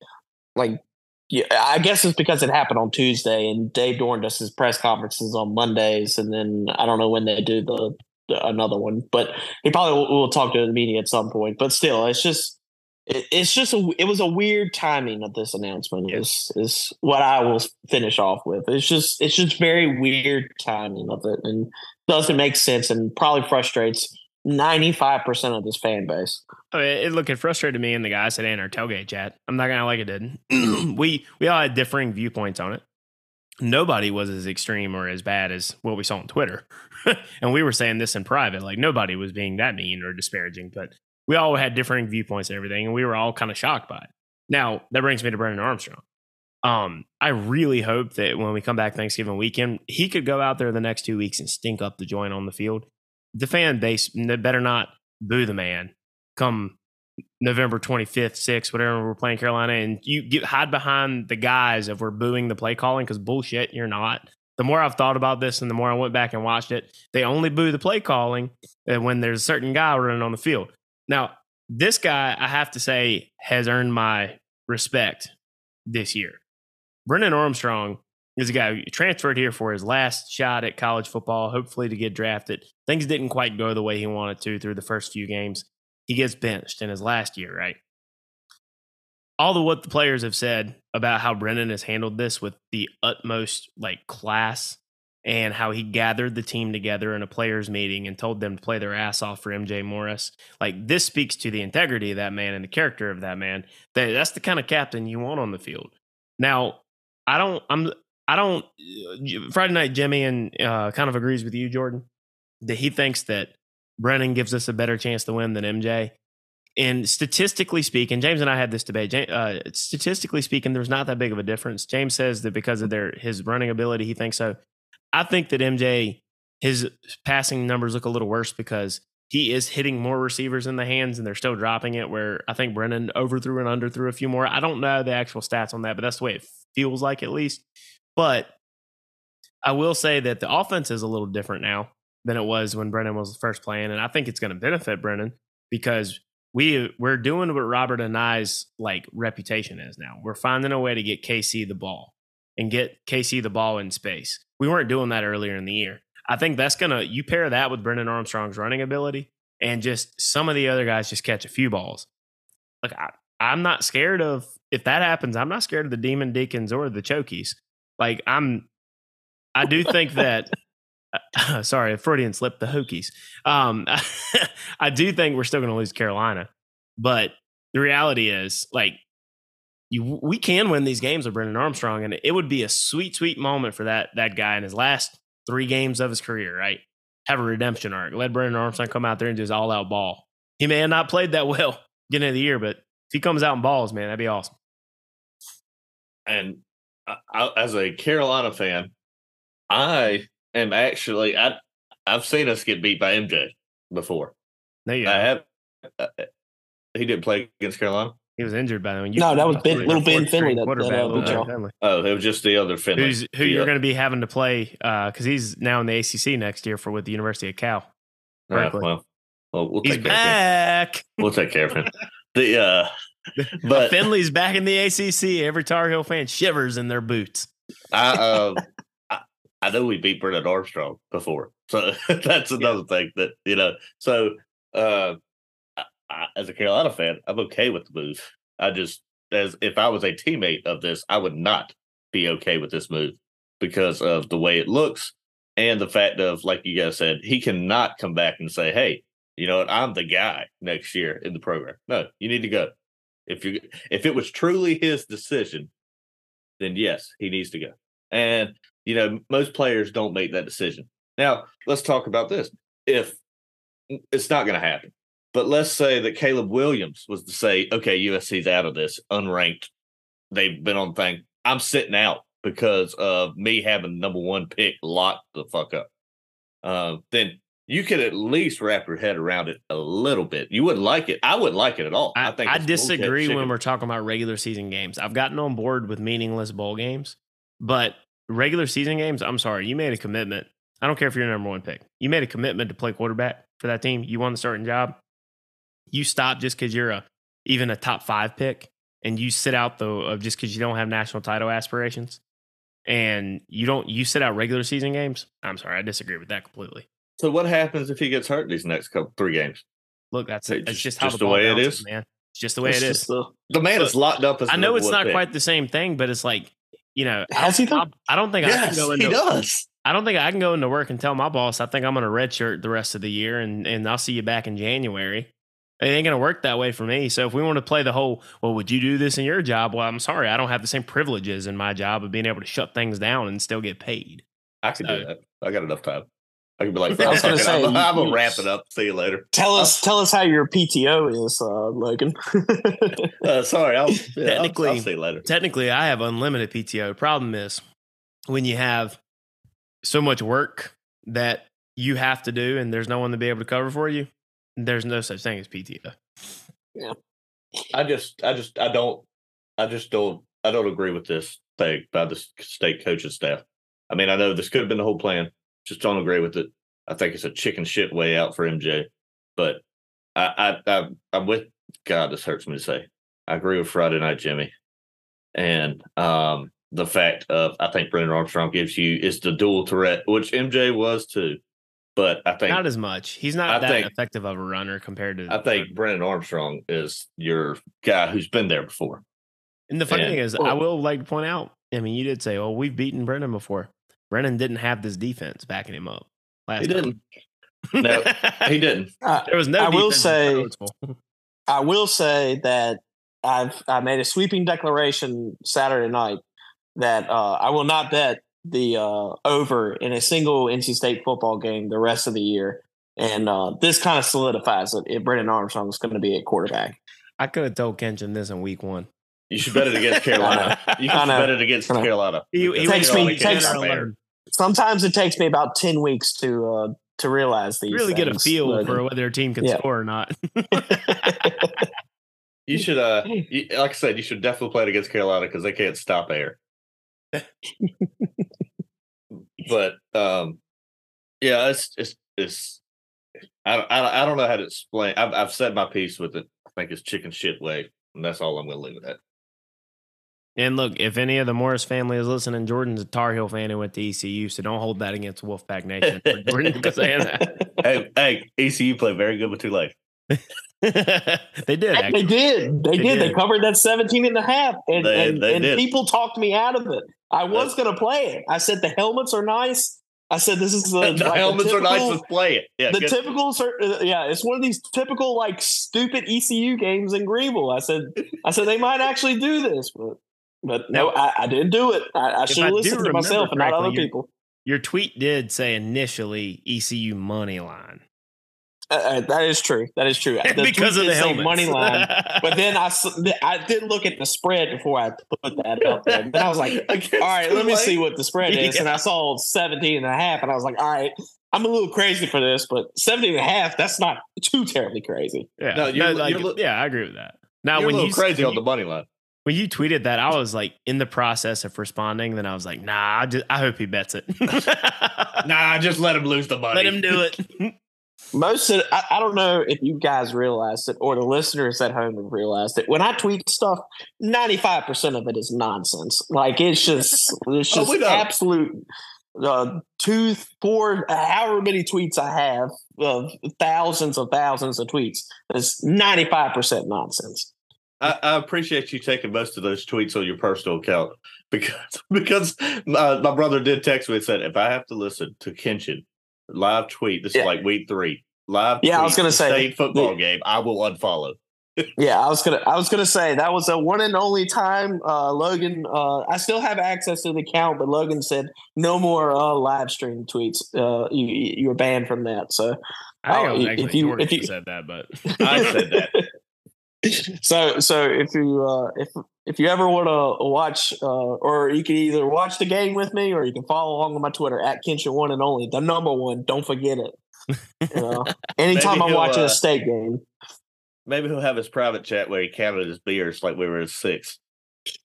like yeah, I guess it's because it happened on Tuesday and Dave Doeren does his press conferences on Mondays and then I don't know when they do the, the another one, but he probably will, will talk to the media at some point. But still, it's just it, it's just a it was a weird timing of this announcement is is what I will finish off with. It's just it's just very weird timing of it and doesn't make sense and probably frustrates 95% of this fan base. Oh, I mean, it look it frustrated me and the guys today in our tailgate chat. I'm not gonna like it didn't. we we all had differing viewpoints on it. Nobody was as extreme or as bad as what we saw on Twitter. and we were saying this in private. Like nobody was being that mean or disparaging, but we all had differing viewpoints and everything, and we were all kind of shocked by it. Now that brings me to Brendan Armstrong. Um, I really hope that when we come back Thanksgiving weekend, he could go out there the next two weeks and stink up the joint on the field. The fan base better not boo the man come November 25th, 6th, whatever we're playing Carolina, and you get hide behind the guys if we're booing the play calling because bullshit, you're not. The more I've thought about this and the more I went back and watched it, they only boo the play calling uh, when there's a certain guy running on the field. Now, this guy, I have to say, has earned my respect this year. Brendan Armstrong is a guy who transferred here for his last shot at college football, hopefully to get drafted. Things didn't quite go the way he wanted to through the first few games. He gets benched in his last year, right? All the what the players have said about how Brendan has handled this with the utmost like class and how he gathered the team together in a players meeting and told them to play their ass off for MJ Morris. Like this speaks to the integrity of that man and the character of that man. That that's the kind of captain you want on the field. Now, I don't I'm I don't Friday night Jimmy and uh, kind of agrees with you Jordan that he thinks that Brennan gives us a better chance to win than MJ. And statistically speaking, James and I had this debate. Uh, statistically speaking, there's not that big of a difference. James says that because of their his running ability, he thinks so. I think that MJ his passing numbers look a little worse because he is hitting more receivers in the hands and they're still dropping it. Where I think Brennan overthrew and underthrew a few more. I don't know the actual stats on that, but that's the way it feels like at least. But I will say that the offense is a little different now than it was when Brennan was first playing, and I think it's going to benefit Brennan because we we're doing what Robert and I's like reputation is now. We're finding a way to get KC the ball and get KC the ball in space. We weren't doing that earlier in the year. I think that's gonna you pair that with Brendan Armstrong's running ability and just some of the other guys just catch a few balls. Like I, I'm not scared of if that happens. I'm not scared of the Demon Deacons or the Chokies. Like I'm, I do think that. sorry, Freudian slip. The Hokies. Um, I do think we're still going to lose Carolina, but the reality is, like, you we can win these games with Brendan Armstrong, and it would be a sweet, sweet moment for that that guy in his last three games of his career. Right, have a redemption arc. Let Brendan Armstrong come out there and do his all out ball. He may have not played that well beginning of the year, but if he comes out and balls, man, that'd be awesome. And I, I, as a Carolina fan, I am actually I I've seen us get beat by MJ before. No, I have. Uh, he didn't play against Carolina. He was injured by then. No, that was Ben- Our little Ben Finley that- that, quarterback, uh, little beat Finley. Oh, it was just the other Finley. who's who The, you're uh, going to be having to play because he's now in the ACC next year for with the University of Cal. Right, well, well, we'll He's take care back. We'll take care of him. The uh, but Finley's back in the ACC. Every Tar Heel fan shivers in their boots. I um I, I know we beat Brennan Armstrong before, so that's another thing that you know. So uh, I, I, as a Carolina fan, I'm okay with the move. I just as if I was a teammate of this, I would not be okay with this move because of the way it looks and the fact of like you guys said, he cannot come back and say, "Hey, you know what? I'm the guy next year in the program." No, you need to go. If you if it was truly his decision, then yes, he needs to go. And you know, most players don't make that decision. Now, let's talk about this. If it's not going to happen, but let's say that Caleb Williams was to say, "Okay, USC's out of this, unranked. They've been on thing. I'm sitting out because of me having number one pick locked the fuck up." Uh, then you could at least wrap your head around it a little bit. You wouldn't like it. I wouldn't like it at all. I, I, think I disagree when we're talking about regular season games. I've gotten on board with meaningless bowl games, but regular season games, I'm sorry, you made a commitment. I don't care if you're number one pick. You made a commitment to play quarterback for that team. You won the starting job. You stop just because you're a even a top five pick, and you sit out though of just because you don't have national title aspirations, and you don't you sit out regular season games. I'm sorry, I disagree with that completely. So what happens if he gets hurt these next couple three games? Look, that's it. It's just- just how just the, the way it is? man. It's just the way It's it the- The man is locked up as I know it's not pick. quite the same thing, but it's like you know, Has he though? I, I don't think I can Yes, go he into. does. I don't think I can go into work and tell my boss I think I'm going to redshirt the rest of the year, and and I'll see you back in January. It ain't going to work that way for me. So if we want to play the whole, well, would you do this in your job? Well, I'm sorry, I don't have the same privileges in my job of being able to shut things down and still get paid. I can So- do that. I got enough time. I can be like, I was gonna say, I'm, I'm gonna wrap it up. See you later. Tell us, tell us how your PTO is, uh, Logan. Uh, sorry, I'll, yeah, I'll- Technically- I'll, see you later. Technically, I have unlimited PTO. The problem is when you have so much work that you have to do, and there's no one to be able to cover for you. There's no such thing as PTO. Yeah. I just, I just, I don't, I just don't, I don't agree with this thing by the state coaching staff. I mean, I know this could have been the whole plan. Just don't agree with it. I think it's a chicken shit way out for MJ. But I, I, I I'm with God. This hurts me to say. I agree with Friday Night Jimmy, and um, the fact of I think Brendan Armstrong gives you is the dual threat, which MJ was too. But I think Not as much. He's not I that think- effective of a runner compared to. I think Brendan Armstrong is your guy who's been there before. And the funny and- thing is, I will like to point out. I mean, you did say, "Oh, we've beaten Brennan before." Brennan didn't have this defense backing him up. Last He time. didn't. No, He didn't. I, there was no. I will say- I will say that I've I made a sweeping declaration Saturday night that uh, I will not bet the uh, over in a single NC State football game the rest of the year, and uh, this kind of solidifies it. If Brendan Armstrong is going to be at quarterback, I could have told Kenshin this in week one. You should bet it against Carolina. You I should bet it against Carolina. He, Because he Takes was me- takes- 10 or 11. sometimes it takes me about ten weeks to uh, to realize these. really get a feel Logan. for whether a team can Yeah. score or not. You should, uh, you, like I said, you should definitely play it against Carolina because they can't stop air. But um, yeah, it's it's it's. I, I, I don't know how to explain. I've I've said my piece with it. I think it's chicken shit way, and that's all I'm going to leave it at. and look, if any of the Morris family is listening, Jordan's a Tar Heel fan and went to ECU, so don't hold that against Wolfpack Nation. for Jordan because saying that. hey, hey, ECU played very good with Tulane. they did. They did. They, They did. They covered that 17 and a half. And, They- and, they and did. people talked me out of it. I was going to play it. I said the helmets are nice. I said this is the, the like, helmets are nice. Let's play it. Yeah, the good. typical, cer- uh, yeah, it's one of these typical like stupid ECU games in Greenville. I said, I said they might actually do this, but but no, I, I didn't do it. I, I should have listened to myself and not other people. Your tweet did say initially ECU money line Uh, uh, that is true. That is true. The because of the did say helmets. money line. But then I I did look at the spread before I put that up there. Then I was like, all right, let me see what the spread is. And I saw 17 and a half, and I was like, all right, I'm a little crazy for this, but 17 and a half, that's not too terribly crazy. yeah, No, you're- like, you're yeah, I agree with that. Now, You're when you crazy when on the money line. when you tweeted that, I was like in the process of responding. Then I was like, Nah, I, just, I hope he bets it. Nah, just let him lose the money. Let him do it. Most of I, I don't know if you guys realize it or the listeners at home have realized it. When I tweet stuff, ninety five percent of it is nonsense. Like it's just it's Oh, just know. absolute uh, two, four, however many tweets I have of thousands of thousands of tweets. It's five percent nonsense. I, I appreciate you taking most of those tweets on your personal account because because my, my brother did text me and said if I have to listen to Kenshin live tweet, this Yeah. is like week three live. Yeah, I was gonna say, state football the- game. I will unfollow. Yeah, I was gonna I was gonna say that was a one and only time uh Logan uh I still have access to the account, but Logan said no more uh live stream tweets. Uh you you were banned from that. So I don't it was if you- Jordan if you- said that, but I said that. So so if you uh if if you ever want to watch uh or you can either watch the game with me or you can follow along on my Twitter at Kenshin one and only, the number one, don't forget it. You know, anytime I'm watching uh, a state game. Maybe he'll have his private chat where he counted his beers like we were six.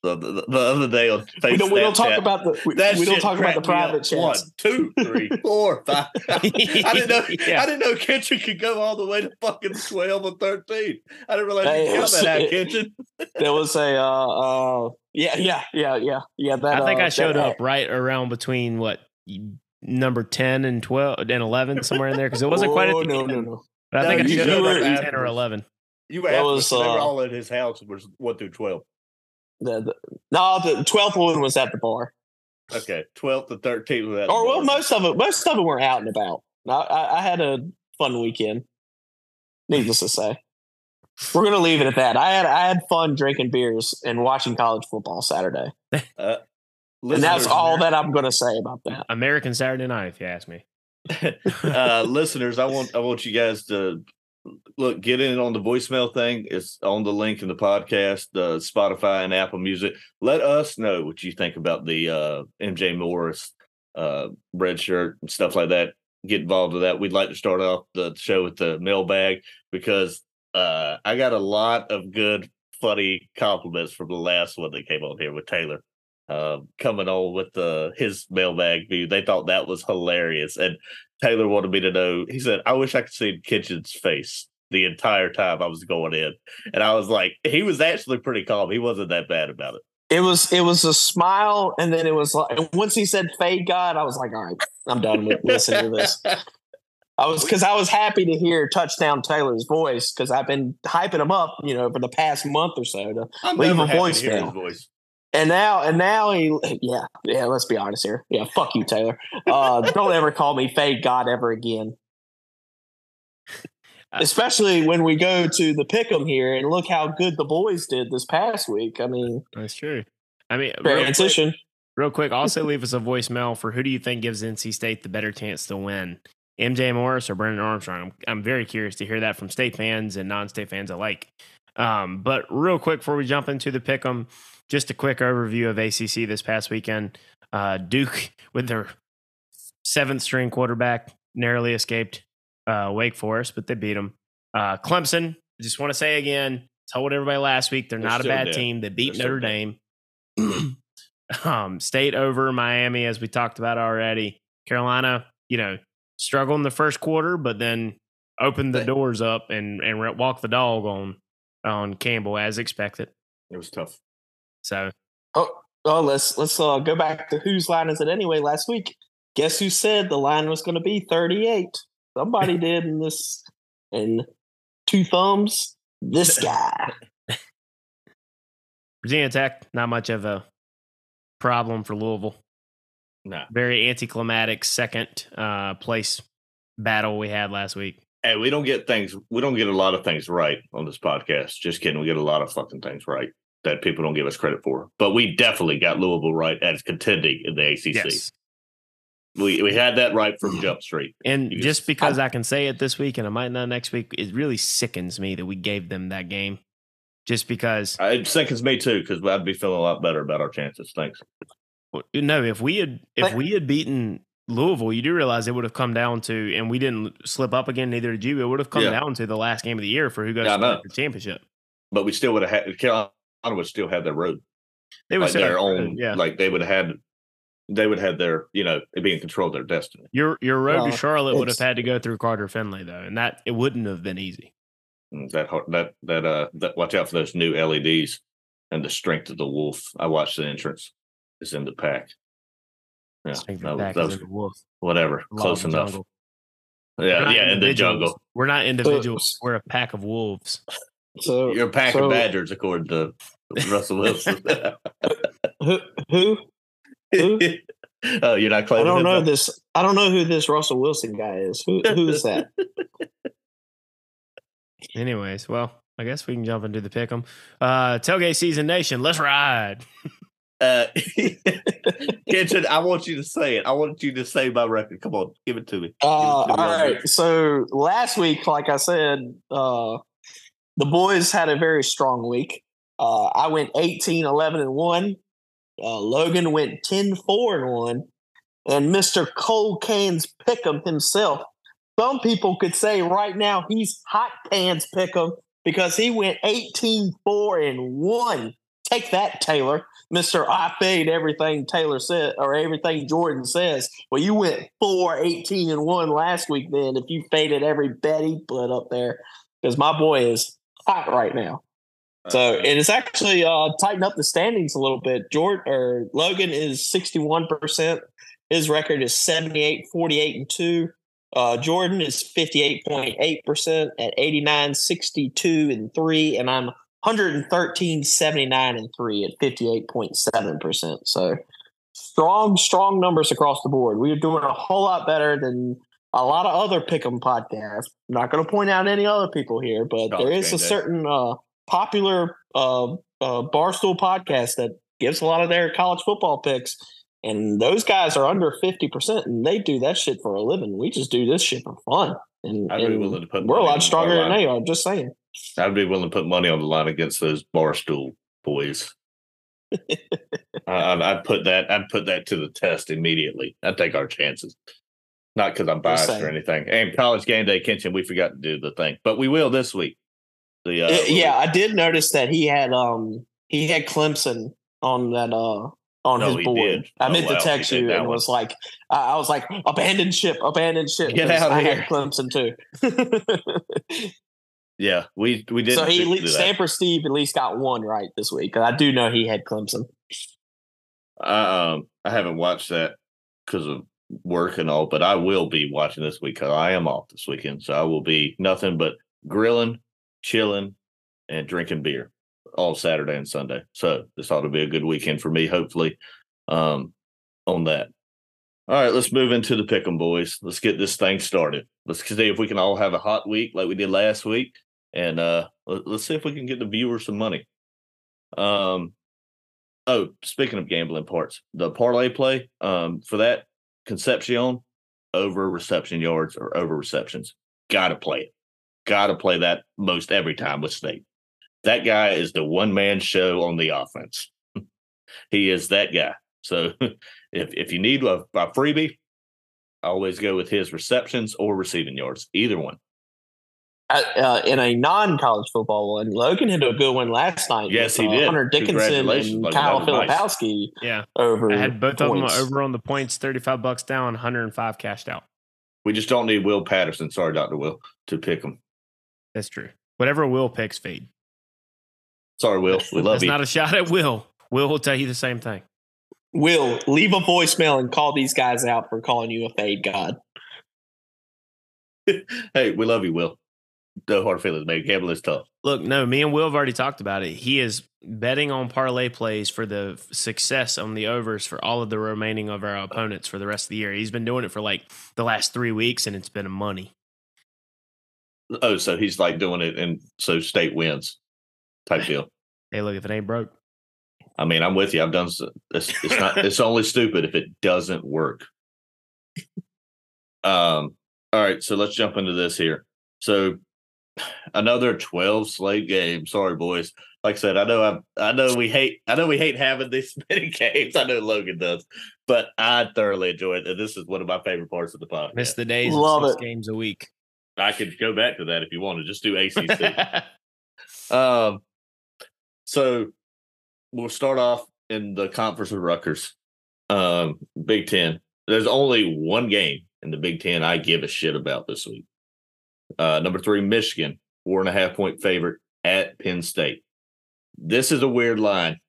The, the, the other day on Facebook, We don't, we don't talk about the we, we don't talk about the cracked me up. private chats. One, two, three, four, five. I didn't know. Yeah. I didn't know Kitchen could go all the way to fucking twelve or thirteen. I didn't realize Hey, you could count it that out, was- Kitchen. there was a uh, uh yeah yeah yeah yeah yeah that I think uh, I showed that, up right around between what number ten and twelve and eleven somewhere in there because it wasn't quite at oh, the no end. no no But I No, think I you showed showed up up at ten or eleven. You were That after, was, so they were uh, all at his house. Was one through twelve. The, the, no the twelfth one was at the bar Okay, twelfth to thirteen. Was at or the well bar. most of it most of them were out and about I, I, I had a fun weekend needless to say we're gonna leave it at that I had I had fun drinking beers and watching college football Saturday and that's Listeners- all that I'm gonna say about that American Saturday Night, if you ask me. uh, listeners, I want I want you guys to look get in on the voicemail thing. It's on the link in the podcast, uh, Spotify and Apple Music. Let us know what you think about the uh, MJ Morris uh, red shirt and stuff like that. Get involved with that. We'd like to start off the show with the mailbag because uh, I got a lot of good, funny compliments from the last one that came on here with Taylor. Um, coming on with the his mailbag view, they thought that was hilarious, and Taylor wanted me to know. He said, "I wish I could see Kitchen's face the entire time I was going in," and I was like, he was actually pretty calm. He wasn't that bad about it. it was it was a smile and then it was like and once he said fade God I was like all right I'm done with listening to this I was because I was happy to hear touchdown Taylor's voice because I've been hyping him up, you know, for the past month or so. To, I'm Leave a happy to hear his voicemail. And now, and now he, yeah, yeah. Let's be honest here. Yeah, fuck you, Taylor. Uh, don't ever call me fake God ever again. Especially when we go to the pick'em here and look how good the boys did this past week. I mean, That's true. I mean, real quick, transition. real quick, also leave us a voicemail for who do you think gives NC State the better chance to win? MJ Morris or Brendan Armstrong? I'm, I'm very curious to hear that from state fans and non-state fans alike. Um, but real quick before we jump into the pick 'em, just a quick overview of ACC this past weekend. Uh, Duke with their seventh string quarterback narrowly escaped uh, Wake Forest, but they beat them. Uh, Clemson, I just want to say again, told everybody last week they're, They're not a bad dead. team. They beat They're Notre. Dame. um, state over Miami, as we talked about already. Carolina, you know, struggled in the first quarter, but then opened the doors up and and walked the dog on on Campbell as expected. It was tough. So Oh, oh, let's let's uh, go back to whose line is it anyway? Last week, guess who said the line was going to be thirty-eight? Somebody did in this. And two thumbs. This guy. Virginia Tech, not much of a problem for Louisville. Nah. Very anticlimactic second uh, place battle we had last week. Hey, we don't get things. We don't get a lot of things right on this podcast. Just kidding. We get a lot of fucking things right that people don't give us credit for. But we definitely got Louisville right as contending in the ACC. Yes. We we had that right from Jump Street. And You just just- because I can say it this week and I might not next week, it really sickens me that we gave them that game. Just because, Uh, It sickens me too because I'd be feeling a lot better about our chances. Thanks. no, if we had if we had beaten Louisville, you do realize it would have come down to, and we didn't slip up again. Neither did you. It would have come Yeah. down to the last game of the year for who goes Yeah, to the championship. But we still would have had Carolina would still have their road. They would Like their own yeah. like they would have had they would have their, you know, be in control of their destiny. Your your road Well, to Charlotte would have had to go through Carter Finley though, and that it wouldn't have been easy. Mm, That that that uh that watch out for those new LEDs and the strength of the wolf. I watched the entrance. It's in the pack. Yeah, Strength that of was- back that is was- the wolf. whatever, Law close enough. jungle. Yeah, yeah, in the jungle. We're not individuals. We're a pack of wolves. So You're a pack so of badgers, according to Russell Wilson. Who? who? Who? oh, you're not claiming. I don't him? know this. I don't know who this Russell Wilson guy is. Who? Who is that? Anyways, well, I guess we can jump into the pick 'em. Uh, tailgate season nation, let's ride. Uh, Kitchen, I want you to say it. I want you to say my record. Come on, give it to me. Uh, it to me on right. record. So last week, like I said, uh, the boys had a very strong week. Uh, I went 18, 11, and 1. Uh, Logan went 10, 4, and 1. And Mr. Cold Cans Pick'em himself. Some people could say right now he's Hot Cans Pick'em because he went 18, 4, and 1. Take that, Taylor. Mr. I fade everything Taylor said or everything Jordan says. Well, you went 4, 18, and 1 last week then if you faded every bet he put up there because my boy is hot right now. So it is actually uh, tightened up the standings a little bit. Jordan or Logan is 61%. His record is 78, 48, and 2. Uh, Jordan is 58.8% at 89, 62, and 3. And I'm 113, 79, and 3 at 58.7%. So strong, strong numbers across the board. We are doing a whole lot better than a lot of other pick'em podcasts. I'm not going to point out any other people here, but College there is a certain uh, popular uh, uh, barstool podcast that gives a lot of their college football picks, and those guys are under fifty percent, and they do that shit for a living. We just do this shit for fun, and, I'd be willing to put we're a lot stronger than they are. Just saying. I'd be willing to put money on the line against those barstool boys. I, I'd, I'd put that. I'd put that to the test immediately. I'd take our chances. Not because I'm biased or anything. And college game day, Kitchen, we forgot to do the thing, but we will this week. The uh, Uh, yeah, I did notice that he had um he had Clemson on that uh on No, his board. did. I Oh, meant wow, to text you and one. was like, I, I was like, abandon ship, abandon ship. Get 'cause outta I had here. Clemson too. yeah, we we did. so he do. Stamper Steve at least got one right this week. 'cause I do know he had Clemson. I, um, I haven't watched that because of work and all, but I will be watching this week because I am off this weekend. So I will be nothing but grilling, chilling, and drinking beer all Saturday and Sunday. So this ought to be a good weekend for me, hopefully, um, on that. All right, let's move into the pick 'em, boys. Let's get this thing started. Let's see if we can all have a hot week like we did last week, and uh, let- let's see if we can get the viewers some money. Um, Oh, speaking of gambling parts, the parlay play um, for that Concepcion over reception yards or over receptions. Got to play it. Got to play that most every time with State. That guy is the one man show on the offense. he is that guy. So if if you need a, a freebie, always go with his receptions or receiving yards, either one. Uh, uh, in a non-college football one, Logan hit a good one last night. Yes, with, he uh, did. Hunter Dickinson and Logan. Kyle That was nice. Filipowski Yeah, over. I had both of them over on the points, thirty-five bucks down, one hundred and five cashed out. We just don't need Will Patterson. Sorry, Doctor Will, to pick him. That's true. Whatever Will picks, fade. Sorry, Will. We love That's you. not a shot at Will. Will will tell you the same thing. Will leave a voicemail and call these guys out for calling you a fade god. hey, we love you, Will. No hard feelings, man. Gambling is tough. Look, no, me and Will have already talked about it. He is betting on parlay plays for the success on the overs for all of the remaining of our opponents for the rest of the year. He's been doing it for like the last three weeks, and it's been money. Oh, so he's like doing it, and so state wins, type deal. Hey, look, if it ain't broke, I mean, I'm with you. I've done. s- It's, it's not. It's only stupid if it doesn't work. Um. All right, so let's jump into this here. So, another 12 slate game. Sorry, boys. Like I said, I know I I know we hate I know we hate having these many games. I know Logan does, but I thoroughly enjoy it, and this is one of my favorite parts of the podcast. miss the days Love of six it. games a week. I could go back to that if you want to. Just do ACC. um, so we'll start off in the conference of Rutgers. Um, Big Ten. There's only one game in the Big Ten I give a shit about this week. Uh, number three, Michigan, four and a half point favorite at Penn State. This is a weird line.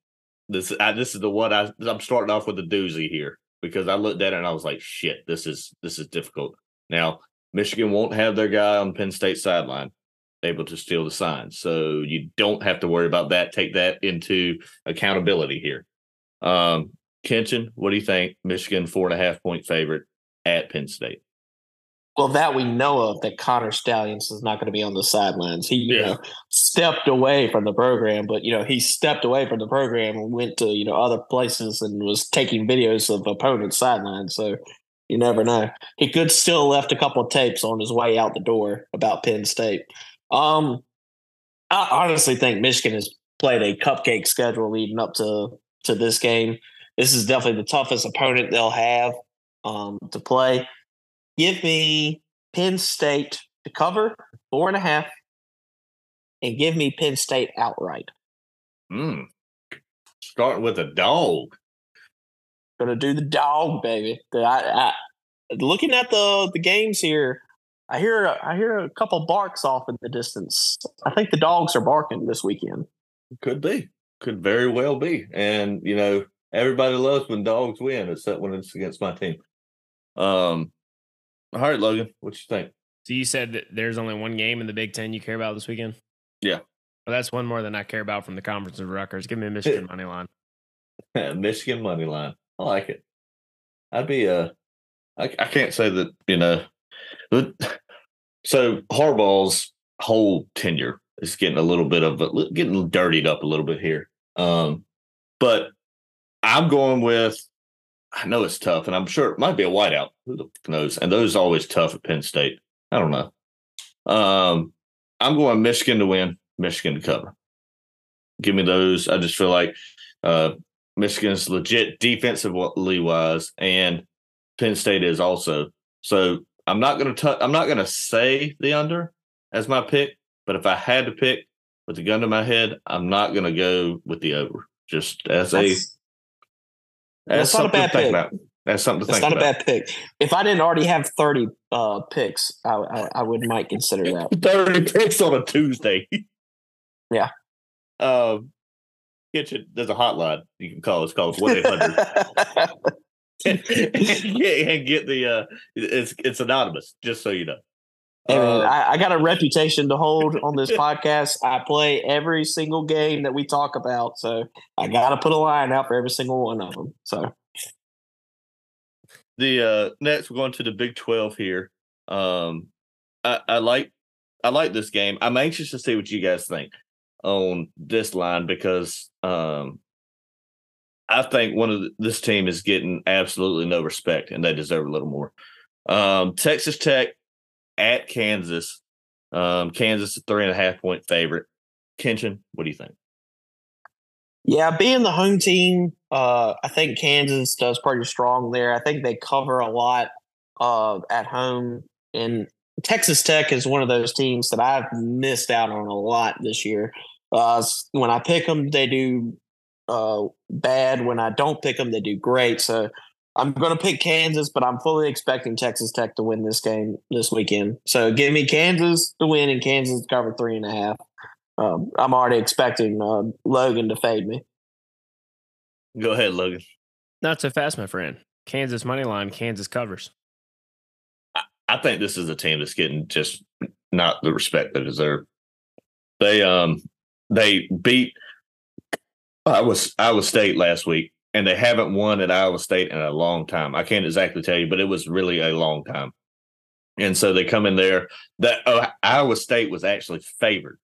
This I, this is the one I, I'm starting off with a doozy here because I looked at it and I was like, shit, this is this is difficult. Now Michigan won't have their guy on Penn State sideline able to steal the sign, so you don't have to worry about that. Take that into accountability here. Um, Kenshin, what do you think? Michigan four and a half point favorite at Penn State. Well, that we know of that Connor Stalions is not going to be on the sidelines. He, you yeah. know, stepped away from the program, but you know, he stepped away from the program and went to, you know, other places and was taking videos of opponents' sidelines. So you never know. He could still left a couple of tapes on his way out the door about Penn State. Um, I honestly think Michigan has played a cupcake schedule leading up to to this game. This is definitely the toughest opponent they'll have um, to play. Give me Penn State to cover four and a half, and give me Penn State outright. Hmm. Starting with a dog. Gonna do the dog, baby. I, I, looking at the the games here, I hear I hear a couple barks off in the distance. I think the dogs are barking this weekend. Could be, could very well be, and you know everybody loves when dogs win, except when it's against my team. Um, all right, Logan, what you think? So you said that there's only one game in the Big Ten you care about this weekend. Yeah, well, that's one more than I care about from the conference of Rutgers. Give me a Michigan money line. Michigan money line. I like it. I'd be a. Uh, I, I can't say that you know. So Harbaugh's whole tenure is getting a little bit of a, getting dirtied up a little bit here. Um, but I'm going with. I know it's tough, and I'm sure it might be a whiteout. Who the knows? And those are always tough at Penn State. I don't know. Um, I'm going Michigan to win, Michigan to cover. Give me those. I just feel like uh, Michigan's legit defensively wise, and Penn State is also. So I'm not going to. I'm not going to say the under as my pick, but if I had to pick with the gun to my head, I'm not going to go with the over. Just as that's, a. That's not a bad pick. About. That's something to think about. that's think not about. a bad pick. If I didn't already have 30 uh, picks, I, I, I would might consider that. 30 picks on a Tuesday. Yeah. Um, kitchen. There's a hotline you can call. It's called one eight hundred. and get the uh, it's it's anonymous. Just so you know. And uh, I, I, got a reputation to hold on this podcast. I play every single game that we talk about, so I got to put a line out for every single one of them. So the uh, next we're going to the Big Twelve here. Um, I, I like I like this game. I'm anxious to see what you guys think on this line because um, I think one of the, this team is getting absolutely no respect, and they deserve a little more. Um, Texas Tech at Kansas. Um, Kansas a three and a half point favorite. Kenshin, what do you think? Yeah, being the home team, uh, I think Kansas does pretty strong there. I think they cover a lot uh, at home, and Texas Tech is one of those teams that I've missed out on a lot this year. Uh, when I pick them, they do uh, bad. When I don't pick them, they do great. So I'm going to pick Kansas, but I'm fully expecting Texas Tech to win this game this weekend. So give me Kansas to win and Kansas to cover three and a half. Um, I'm already expecting uh, Logan to fade me. Go ahead, Logan. Not so fast, my friend. Kansas money line. Kansas covers. I think this is a team that's getting just not the respect they deserve. They um they beat Iowa Iowa State last week, and they haven't won at Iowa State in a long time. I can't exactly tell you, but it was really a long time. And so they come in there. That uh, Iowa State was actually favored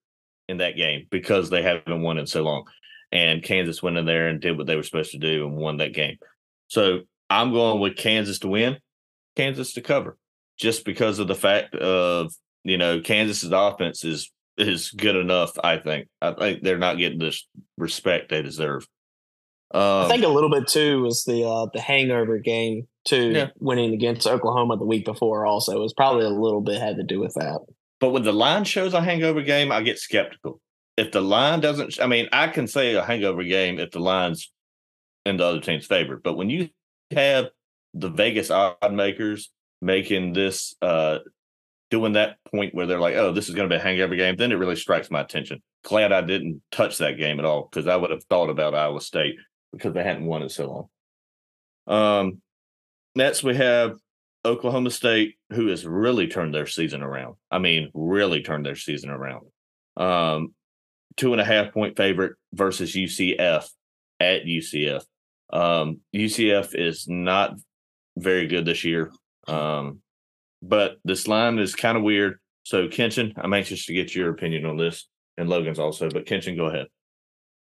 in that game because they haven't won in so long. And Kansas went in there and did what they were supposed to do and won that game. So I'm going with Kansas to win, Kansas to cover just because of the fact of you know Kansas's offense is is good enough. I think. I think they're not getting the respect they deserve. Um, I think a little bit too was the uh, the hangover game too, yeah. winning against Oklahoma the week before. Also, it was probably a little bit had to do with that. But when the line shows a hangover game, I get skeptical. If the line doesn't, I mean, I can say a hangover game if the line's in the other team's favor. But when you have the Vegas odd makers making this uh doing that point where they're like, oh, this is going to be a hangover game, then it really strikes my attention. Glad I didn't touch that game at all because I would have thought about Iowa State because they hadn't won in so long. Um, next we have Oklahoma State, who has really turned their season around. I mean, really turned their season around. Um, two and a half point favorite versus UCF at UCF. Um, UCF is not very good this year. Um, but this line is kind of weird. So, Kenshin, I'm anxious to get your opinion on this, and Logan's also. But Kenshin, go ahead.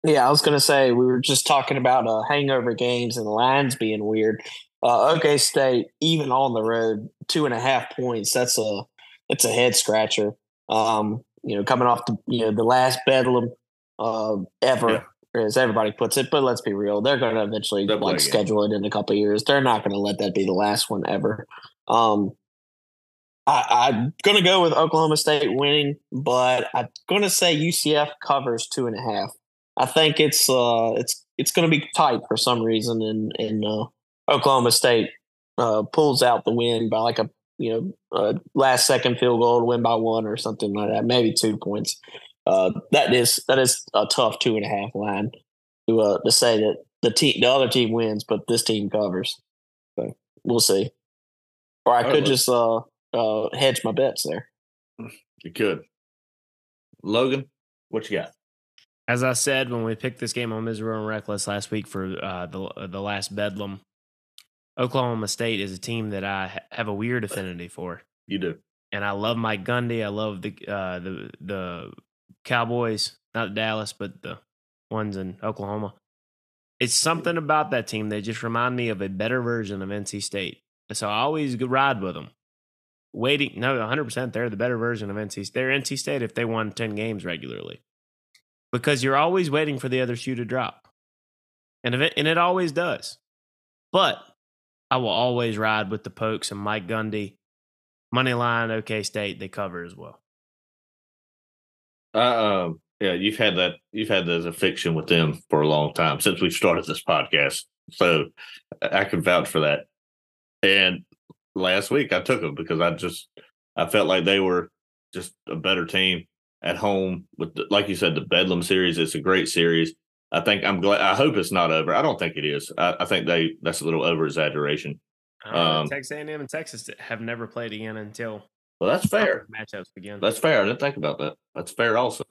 Yeah, I was going to say we were just talking about uh, hangover games and lines being weird. Uh, OK State, even on the road, two and a half points. That's a that's a head scratcher. Um, you know, coming off the you know the last bedlam uh, ever, yeah. as everybody puts it. But let's be real, they're going to eventually They'll like schedule it in a couple years. They're not going to let that be the last one ever. Um, I, am going to go with Oklahoma State winning, but I'm going to say UCF covers two and a half. I think it's uh, it's it's going to be tight for some reason, and and uh, Oklahoma State uh, pulls out the win by like a you know a last second field goal to win by one or something like that, maybe two points. Uh, that is that is a tough two and a half line to uh, to say that the team the other team wins, but this team covers. So we'll see. Or I could just uh, uh, hedge my bets there. You could. Logan, what you got? As I said when we picked this game on Misery and Reckless last week for uh, the uh, the last Bedlam, Oklahoma State is a team that I have a weird affinity for. You do, and I love Mike Gundy. I love the uh, the the Cowboys, not Dallas, but the ones in Oklahoma. It's something about that team that just remind me of a better version of NC State. So I always ride with them waiting. No, 100%. They're the better version of NC. They're NC State if they won 10 games regularly, because you're always waiting for the other shoe to drop, and it, and it always does. But I will always ride with the Pokes and Mike Gundy, money line. OK State they cover as well. Uh, um, yeah, you've had that. You've had that as with them for a long time since we started this podcast. So I can vouch for that. And last week. I took them because I just I felt like they were just a better team at home with the, like you said the Bedlam series. It's a great series. I think I'm glad. I hope it's not over. I don't think it is. I, I think they that's a little over exaggeration. Uh, um, Texas A&M and Texas have never played again until well, that's fair. Matchups begin. That's fair. I didn't think about that. That's fair also.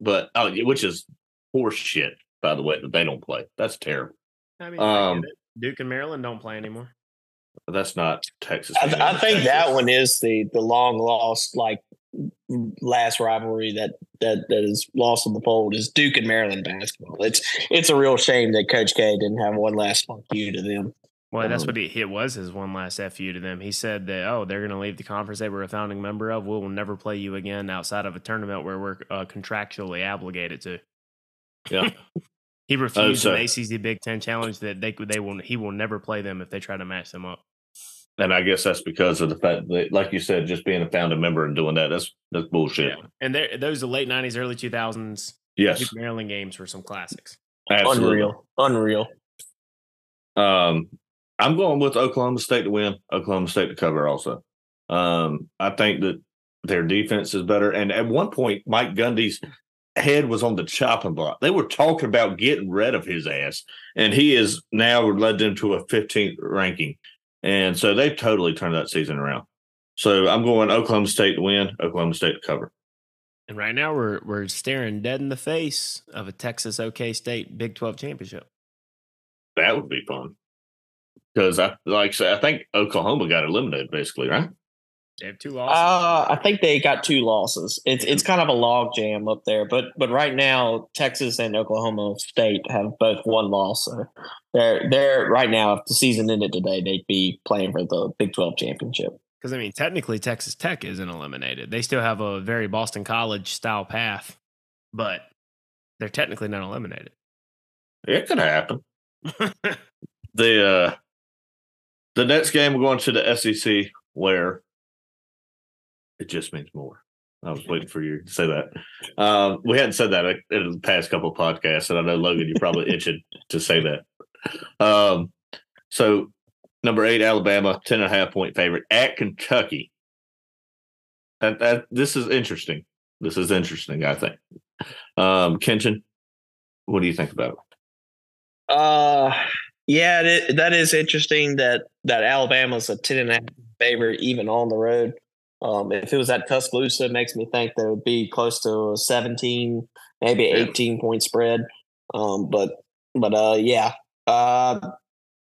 But oh, which is horseshit, by the way, that they don't play. That's terrible. I mean, um, Duke and Maryland don't play anymore. That's not Texas. I, I think Texas. that one is the the long lost like last rivalry that that that is lost in the fold is Duke and Maryland basketball. It's it's a real shame that Coach K didn't have one last fuck you to them. Well, that's um, what he, it was his one last fu to them. He said that oh they're going to leave the conference they were a founding member of. We will never play you again outside of a tournament where we're uh, contractually obligated to. Yeah. he refused oh, so. an ACC Big Ten challenge that they they will he will never play them if they try to match them up and I guess that's because of the fact that, like you said, just being a founding member and doing that, that's that's bullshit. Yeah. And there, those are late '90s, early 2000s. Yes, Maryland games were some classics. Absolutely. Unreal, unreal. Um, I'm going with Oklahoma State to win. Oklahoma State to cover also. Um, I think that their defense is better. And at one point, Mike Gundy's head was on the chopping block. They were talking about getting rid of his ass, and he is now led them to a 15th ranking. And so they've totally turned that season around. So I'm going Oklahoma State to win, Oklahoma State to cover. And right now we're we're staring dead in the face of a Texas OK State Big 12 championship. That would be fun. Because I like I say I think Oklahoma got eliminated basically, right? They have two losses. Uh, I think they got two losses. It's it's kind of a log jam up there, but but right now Texas and Oklahoma State have both one loss. So they're they're right now. If the season ended today, they'd be playing for the Big Twelve championship. Because I mean, technically Texas Tech isn't eliminated. They still have a very Boston College style path, but they're technically not eliminated. It could happen. the uh the next game we're going to the SEC where it just means more. I was waiting for you to say that. Um, we hadn't said that in the past couple of podcasts, and I know Logan, you're probably itching to say that. Um, so number eight, Alabama, 10 and a half point favorite at Kentucky. That, that this is interesting. This is interesting, I think. Um, Kenshin, what do you think about it? Uh, yeah, that is interesting that that Alabama's a ten and a half favorite even on the road. Um, if it was at Tuscaloosa, it makes me think there would be close to a seventeen, maybe eighteen point spread. Um, but but uh, yeah, uh,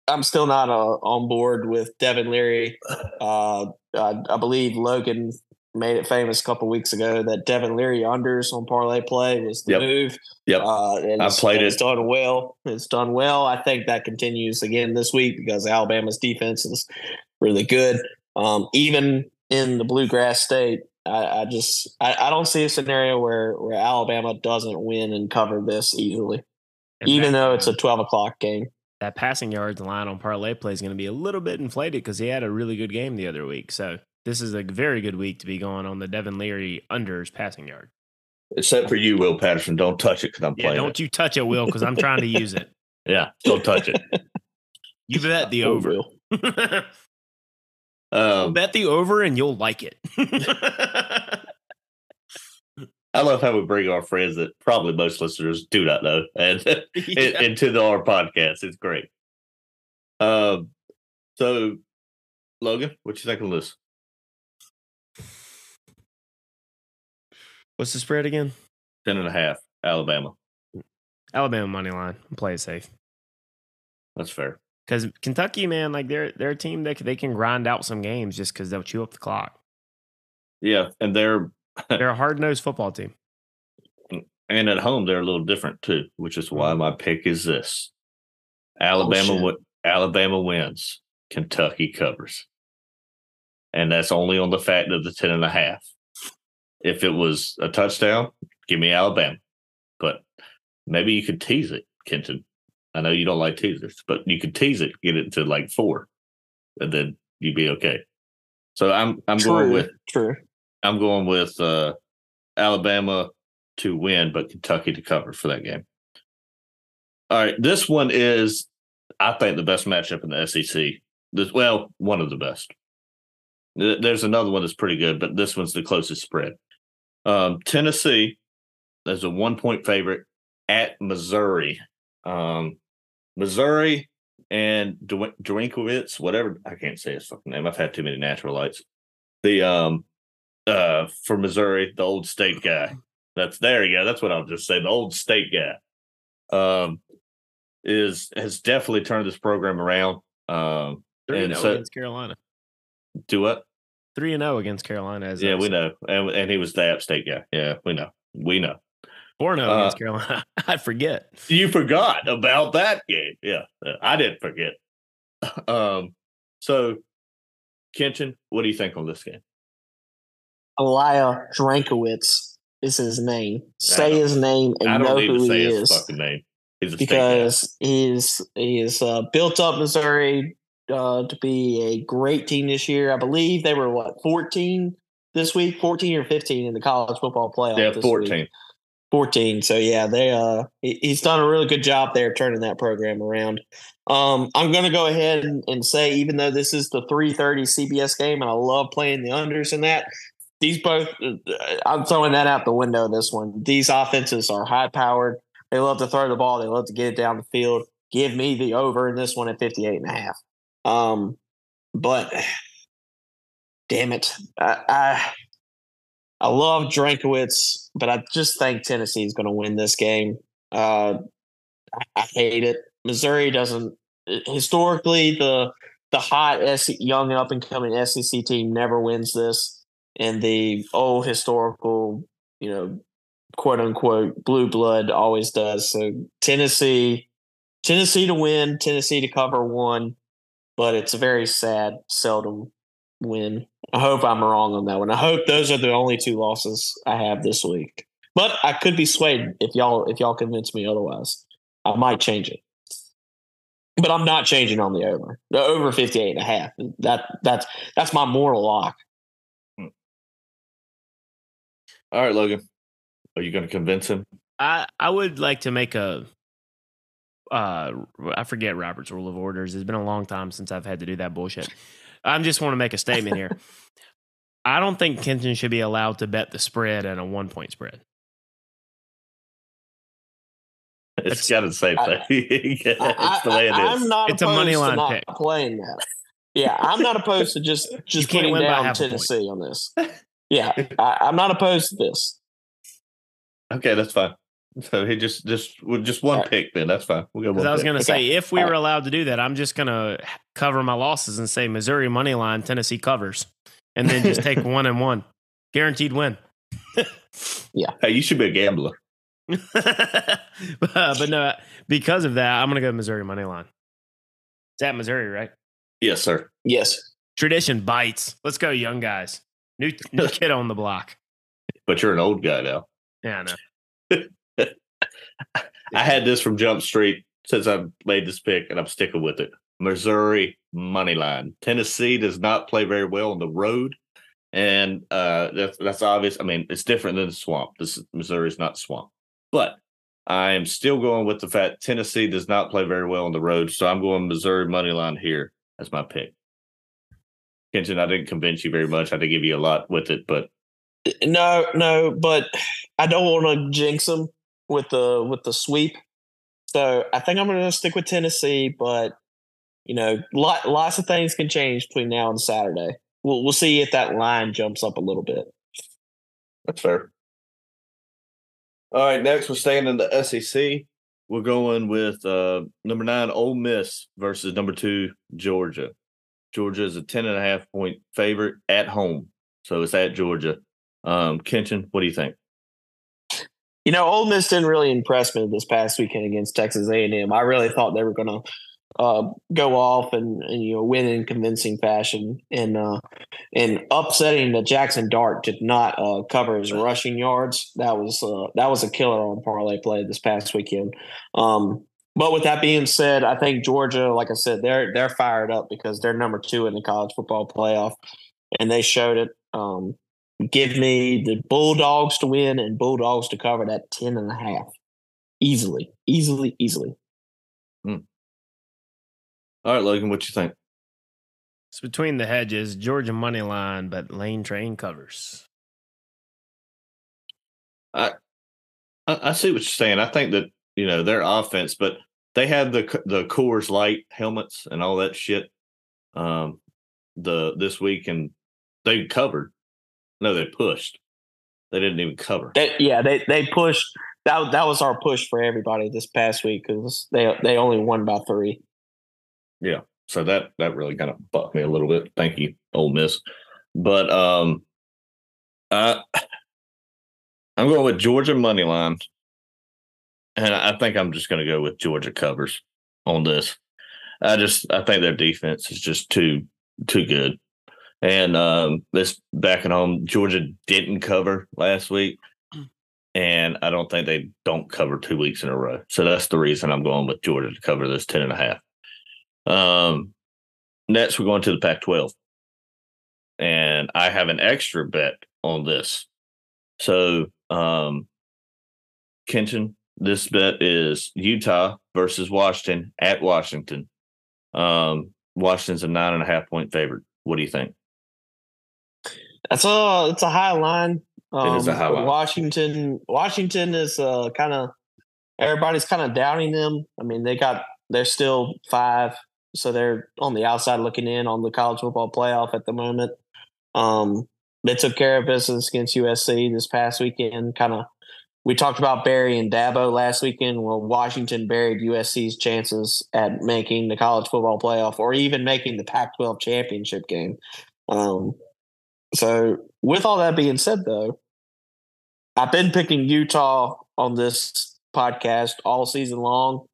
I'm still not uh, on board with Devin Leary. Uh, I, I believe Logan made it famous a couple weeks ago that Devin Leary unders on parlay play was the Yep. move. Yep. Uh, and I it's- played It's it. done well. It's done well. I think that continues again this week because Alabama's defense is really good. Um, even in the bluegrass state, I, I just I, I don't see a scenario where where Alabama doesn't win and cover this easily, And even though it's a uh, twelve o'clock game. that passing yards line on parlay play is going to be a little bit inflated because he had a really good game the other week. So this is a very good week to be going on the Devin Leary unders passing yard. Except for you, Will Patterson. Don't touch it because I'm Yeah, playing don't you touch it, Will, because I'm trying to use it. it. Yeah, don't touch it. You bet the Oh, over. Will. Um, bet the over, and you'll like it. I love how we bring our friends that probably most listeners do not know and in- into the our podcast. It's great. Um, so Logan, what you think of this? What's the spread again? Ten and a half, Alabama. Alabama money line. Play it safe. That's fair. Because Kentucky, man, like they're they're a team that they can grind out some games just because they'll chew up the clock. Yeah, and they're They're a hard nosed football team. and at home they're a little different too, which is why mm-hmm. my pick is this: oh, Alabama. shit. wi- Alabama wins. Kentucky covers, and that's only on the fact of the ten and a half. If it was a touchdown, give me Alabama. But maybe you could tease it, Kenton. I know you don't like teasers, but you could tease it, get it to like four, and then you'd be okay. So I'm I'm going with true. I'm going with uh, Alabama to win, but Kentucky to cover for that game. All right, this one is, I think, the best matchup in the SEC. This, well, one of the best. There's another one that's pretty good, but this one's the closest spread. Um, Tennessee is a one point favorite at Missouri. Um, Missouri and Drinkwitz, whatever I can't say his fucking name. I've had too many natural lights. The um uh for Missouri, the old state guy. That's there you go. That's what I'll just say. The old state guy. Um is has definitely turned this program around. Um Three And and so- against Carolina. do what? Three and zero against Carolina. As Yeah, we know. And and he was the App State guy. Yeah, we know. We know. Four and zero Uh, against Carolina. I forget. You forgot about that game. Yeah, I didn't forget. Um, so Kenton, what do you think on this game? Elia Drankowitz is his name. Say his name I and know don't need who to say he his is fucking name. He's a state guy. because he's he's uh, built up Missouri uh, to be a great team this year. I believe they were what fourteen this week, fourteen or fifteen in the college football playoff. Yeah, this week. Fourteen. so yeah they uh he's done a really good job there turning that program around. Um i'm gonna go ahead and, and say even though this is the 330 cbs game and i love playing the unders in that these both uh, i'm throwing that out the window this one. These offenses are high powered they love to throw the ball. They love to get it down the field. Give me the over in this one at 58 and a half. Um but damn it. I i, I love Drankowitz, but I just think Tennessee is going to win this game. Uh, I, I hate it. Missouri doesn't historically the the hot young up and coming SEC team never wins this, and the old historical, you know, quote unquote blue blood always does. So Tennessee, Tennessee to win, Tennessee to cover one, but it's a very sad, seldom win. I hope I'm wrong on that one. I hope those are the only two losses I have this week. But I could be swayed if y'all if y'all convince me otherwise. I might change it. But I'm not changing on the over. The over 58 and a half. That that's that's my moral lock. All right, Logan. Are you going to convince him? I I would like to make a uh, I forget Robert's rule of orders. It's been a long time since I've had to do that bullshit. I just want to make a statement here. I don't think Kenton should be allowed to bet the spread and a one point spread. It's got the same thing. it's the way it is. I, is. I'm not It's a opposed money to line not pick. playing that. Yeah, I'm not opposed to just just putting down half a point. Tennessee on this. Yeah, I, I'm not opposed to this. Okay, that's fine. So he just just with just one Alright. pick, then that's fine. We'll go one I was going to say, if we All were right. allowed to do that, I'm just going to cover my losses and say Missouri money line, Tennessee covers, and then just take one and one, guaranteed win. Yeah. Hey, you should be a gambler. but, but no, because of that, I'm going to go Missouri money line. It's at Missouri, right? Yes, sir. Yes, Tradition bites. Let's go, young guys. New new kid on the block. But you're an old guy now. Yeah, I know. I had this from Jump Street since I made this pick, and I'm sticking with it. Missouri money line. Tennessee does not play very well on the road, and uh, that's that's obvious. I mean, it's different than the swamp. This Missouri is not swamp, but I am still going with the fact Tennessee does not play very well on the road, so I'm going Missouri money line here as my pick. Kenton, I didn't convince you very much. I didn't give you a lot with it, but no, no, but I don't want to jinx them with the with the sweep. So I think I'm going to stick with Tennessee, but you know, lot, lots of things can change between now and Saturday. We'll we'll see if that line jumps up a little bit. That's fair. All right, next we're staying in the SEC. We're going with uh, number nine, Ole Miss versus number two, Georgia. Georgia is a 10 and a half point favorite at home. So it's at Georgia. Um, Kenton, what do you think? You know, Ole Miss didn't really impress me this past weekend against Texas A&M. I really thought they were going to uh, go off and, and you know win in convincing fashion, and uh, and upsetting the Jackson Dart did not uh, cover his rushing yards. That was uh, that was a killer on parlay play this past weekend. Um, but with that being said, I think Georgia, like I said, they're they're fired up because they're number two in the college football playoff, and they showed it. Um, give me the Bulldogs to win and Bulldogs to cover that 10 and a half. Easily, easily, easily. All right, Logan, what you think? It's between the hedges, Georgia money line, but Lane Train covers. I, I see what you're saying. I think that you know their offense, but they have the the Coors Light helmets and all that shit. Um, the this week and they covered. No, they pushed. They didn't even cover. They, yeah, they they pushed. That that was our push for everybody this past week because they they only won by three. Yeah, So that that really kind of bucked me a little bit. Thank you, Ole Miss. But um, I I'm going with Georgia money line, and I think I'm just going to go with Georgia covers on this. I just I think their defense is just too too good, and um, this back at home Georgia didn't cover last week, and I don't think they don't cover two weeks in a row. So that's the reason I'm going with Georgia to cover this ten and a half. Um, next we're going to the Pac-12, and I have an extra bet on this. So, um, Kenton, this bet is Utah versus Washington at Washington. Um, Washington's a nine and a half point favorite. What do you think? That's a it's a high line. Um, is a high line. Washington Washington is uh, kind of everybody's kind of doubting them. I mean, they got they're still five, so they're on the outside looking in on the college football playoff at the moment. Um, they took care of business against USC this past weekend. Kind of, we talked about Barry and Dabo last weekend. Well, Washington buried USC's chances at making the college football playoff or even making the Pac-12 championship game. Um, so, with all that being said, though, I've been picking Utah on this podcast all season long,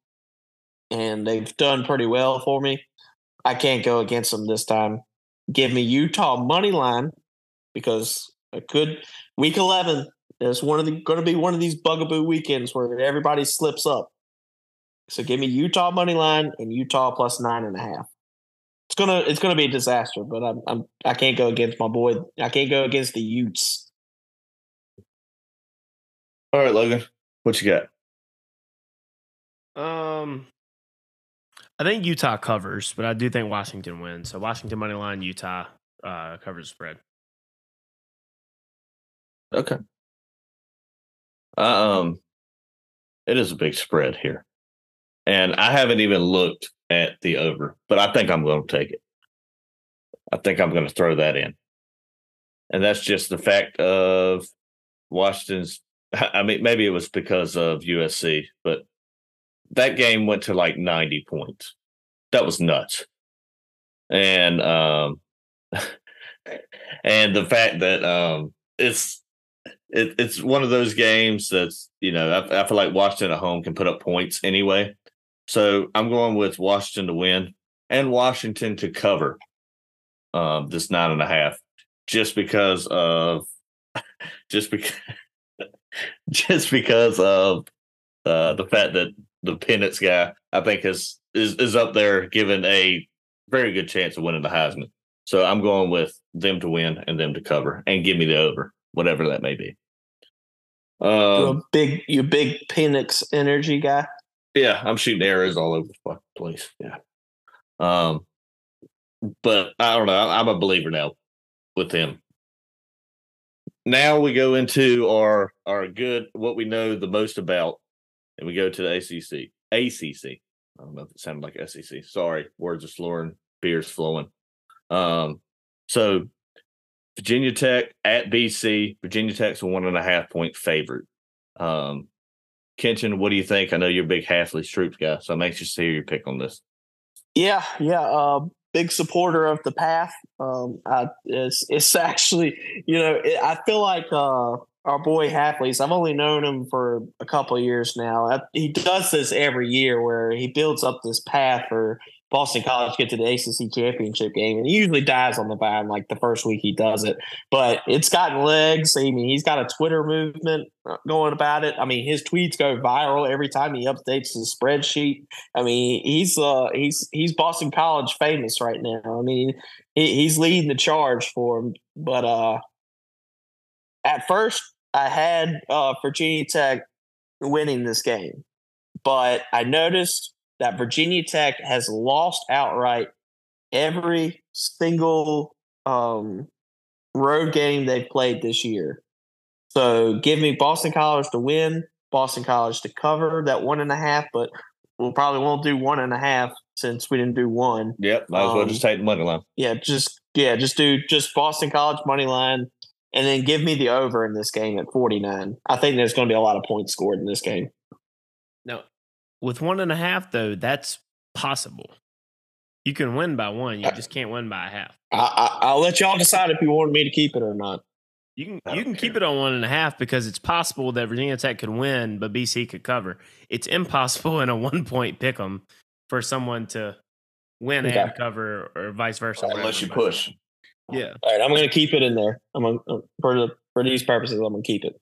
and they've done pretty well for me. I can't go against them this time. Give me Utah money line because a good week eleven is one of the going to be one of these bugaboo weekends where everybody slips up. So give me Utah money line and Utah plus nine and a half. It's gonna it's gonna be a disaster, but I'm, I'm I can't go against my boy. I can't go against the Utes. All right, Logan, what you got? Um, I think Utah covers, but I do think Washington wins. So Washington money line, Utah uh, covers spread. Okay. Um, it is a big spread here, and I haven't even looked at the over, but I think I'm going to take it. I think I'm going to throw that in, and that's just the fact of Washington's. I mean, maybe it was because of USC, but that game went to like 90 points. That was nuts. And um and the fact that um it's it, it's one of those games that's you know I, I feel like Washington at home can put up points anyway. So I'm going with Washington to win and Washington to cover um this nine and a half just because of just because just because of uh, the fact that the Penix guy, I think, is is is up there, given a very good chance of winning the Heisman. So I'm going with them to win and them to cover, and give me the over, whatever that may be. You're a Um, big, you big Penix energy guy. Yeah, I'm shooting arrows all over the fucking place. Yeah. Um, but I don't know. I'm a believer now with him. Now we go into our our good what we know the most about, and we go to the ACC. ACC. I don't know if it sounded like SEC. Sorry, words are slurring, beers flowing. Um, so Virginia Tech at BC. Virginia Tech's a one and a half point favorite. Um, Kenton, what do you think? I know you're a big Halfley Troops guy, so I'm anxious to hear your pick on this. Yeah, yeah. Uh, big supporter of the path. Um, I, it's it's actually, you know, it, I feel like uh, our boy Halfley's. I've only known him for a couple years now. I, he does this every year where he builds up this path for Boston College get to the ACC championship game, and he usually dies on the vine like the first week he does it. But it's gotten legs. I mean, he's got a Twitter movement uh, going about it. I mean, his tweets go viral every time he updates his spreadsheet. I mean, he's uh he's he's Boston College famous right now. I mean, he, he's leading the charge for him. But uh at first I had uh Virginia Tech winning this game. But I noticed that Virginia Tech has lost outright every single um road game they've played this year. So give me Boston College to win, Boston College to cover that one and a half, but we'll probably won't do one and a half since we didn't do one. Yep, might as well Um, just take the money line. Yeah, just yeah, just do just Boston College money line, and then give me the over in this game at forty nine. I think there's going to be a lot of points scored in this game. No, with one and a half though, that's possible. You can win by one. You just can't win by a half. I, I, I'll let y'all decide if you want me to keep it or not. You can you don't can keep it on one and a half because it's possible that Virginia Tech could win, but BC could cover. It's impossible in a one point pick 'em for someone to win Okay. and cover, or vice versa. where Unless you everybody- push. Yeah, All right, I'm going to keep it in there. I'm gonna, uh, for the for these purposes. I'm going to keep it.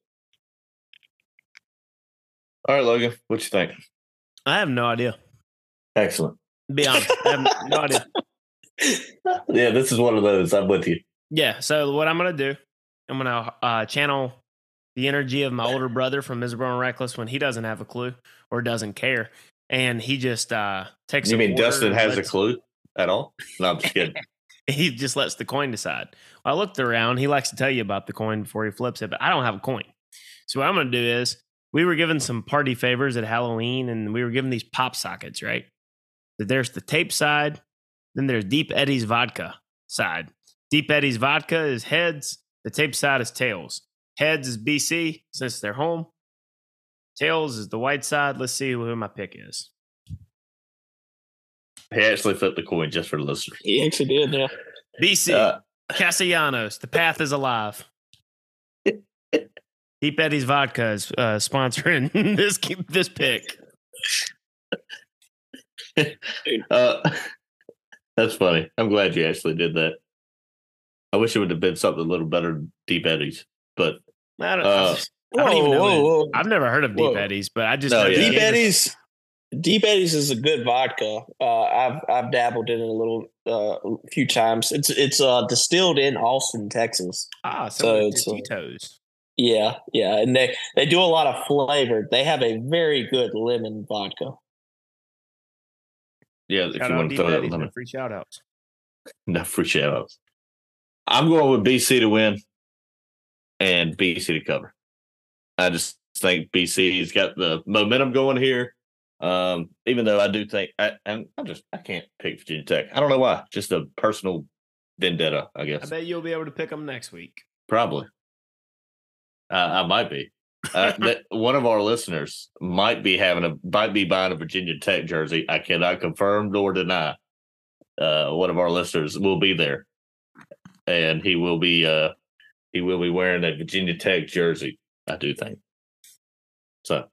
All right, Logan, what you think? I have no idea. Excellent. Be honest, I have no idea. Yeah, this is one of those. I'm with you. Yeah. So what I'm gonna do, I'm gonna uh, channel the energy of my older brother from Miserable and Reckless when he doesn't have a clue or doesn't care, and he just uh, takes. You mean Dustin has a clue at all? No, I'm just kidding. He just lets the coin decide. I looked around. He likes to tell you about the coin before he flips it, but I don't have a coin. So what I'm gonna do is we were given some party favors at Halloween, and we were given these pop sockets, right? There's the tape side, then there's Deep Eddy's vodka side. Deep Eddy's vodka is heads, the tape side is tails. Heads is BC since they're home. Tails is the white side. Let's see who my pick is. He actually flipped the coin just for the listener. He actually did. Yeah. BC Uh, Castellanos. The path is alive. Deep Eddy's vodka is uh, sponsoring this this pick. uh, that's funny. I'm glad you actually did that. I wish it would have been something a little better than Deep Eddy's, but I don't, Uh, I don't even know. whoa, it. whoa. I've never heard of Deep Whoa. Eddie's, but I just No, know yeah. Deep gave Eddie's. Deep Eddy's is a good vodka. Uh, I've I've dabbled in it a little, uh, a few times. It's it's uh, distilled in Austin, Texas. Ah, So so it's, uh, Tito's. Yeah, yeah, and they they do a lot of flavor. They have a very good lemon vodka. Yeah, if Shout you want to throw that Daddies, limit. no free shout outs. No free shout outs. I'm going with BC to win and BC to cover. I just think BC's got the momentum going here. Um, even though I do think I and I just I can't pick Virginia Tech. I don't know why. Just a personal vendetta, I guess. I bet you'll be able to pick them next week. Probably. Uh, I might be. Uh, that one of our listeners might be having a might be buying a Virginia Tech jersey. I cannot confirm nor deny. Uh, one of our listeners will be there, and he will be uh, he will be wearing a Virginia Tech jersey. I do think. So,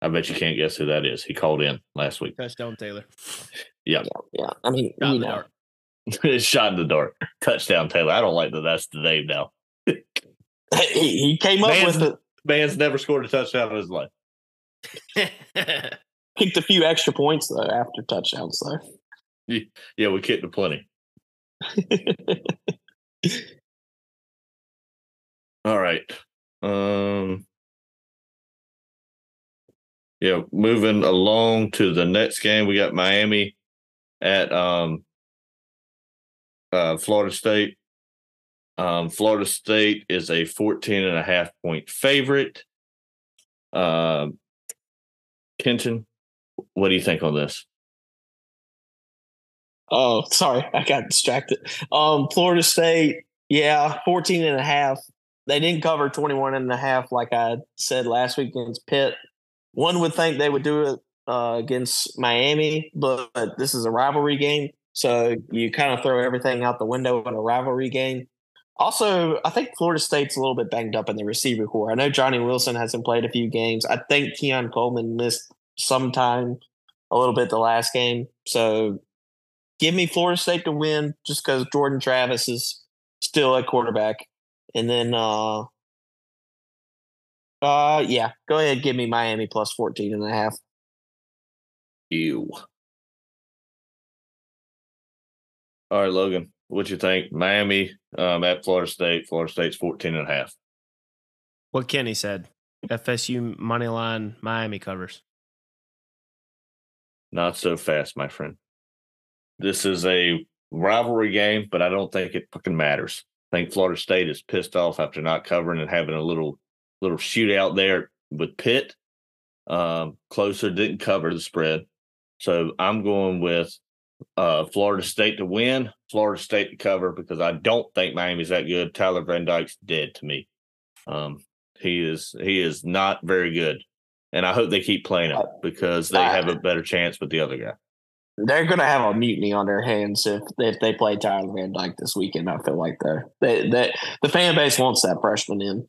I bet you can't guess who that is. He called in last week. Touchdown, Taylor. Yeah, Yeah. I mean, Shot in you the know, dark. It's shot in the dark. Touchdown, Taylor. I don't like that. That's the name now. he, he came up Man's- with it. Man's never scored a touchdown in his life. Kicked a few extra points though after touchdowns though. Yeah, we kicked a plenty. All right. Um Yeah, moving along to the next game, we got Miami at um uh Florida State. Um Florida State is a 14 and a half point favorite. Um Kenton, what do you think on this? Oh, sorry, I got distracted. Um, Florida State, yeah, 14 and a half. They didn't cover 21 and a half like I said last week against Pitt. One would think they would do it uh, against Miami, but this is a rivalry game. So you kind of throw everything out the window in a rivalry game. Also, I think Florida State's a little bit banged up in the receiver core. I know Johnny Wilson hasn't played a few games. I think Keon Coleman missed some time a little bit the last game. So give me Florida State to win just because Jordan Travis is still at quarterback. And then uh uh yeah, go ahead, give me Miami plus 14 and a half. Ew. All right, Logan, what you think? Miami um, at Florida State. Florida State's 14 and a half. what Kenny said. FSU money line Miami covers. Not so fast, my friend. This is a rivalry game, but I don't think it fucking matters. I think Florida State is pissed off after not covering and having a little little shootout there with Pitt. Um, closer didn't cover the spread. So I'm going with uh, Florida State to win, Florida State to cover because I don't think Miami's that good. Tyler Van Dyke's dead to me. Um, he is he is not very good, and I hope they keep playing him because they have a better chance with the other guy. They're gonna have a mutiny on their hands if if they play Tyler Van Dyke this weekend. I feel like they're they, they the fan base wants that freshman in.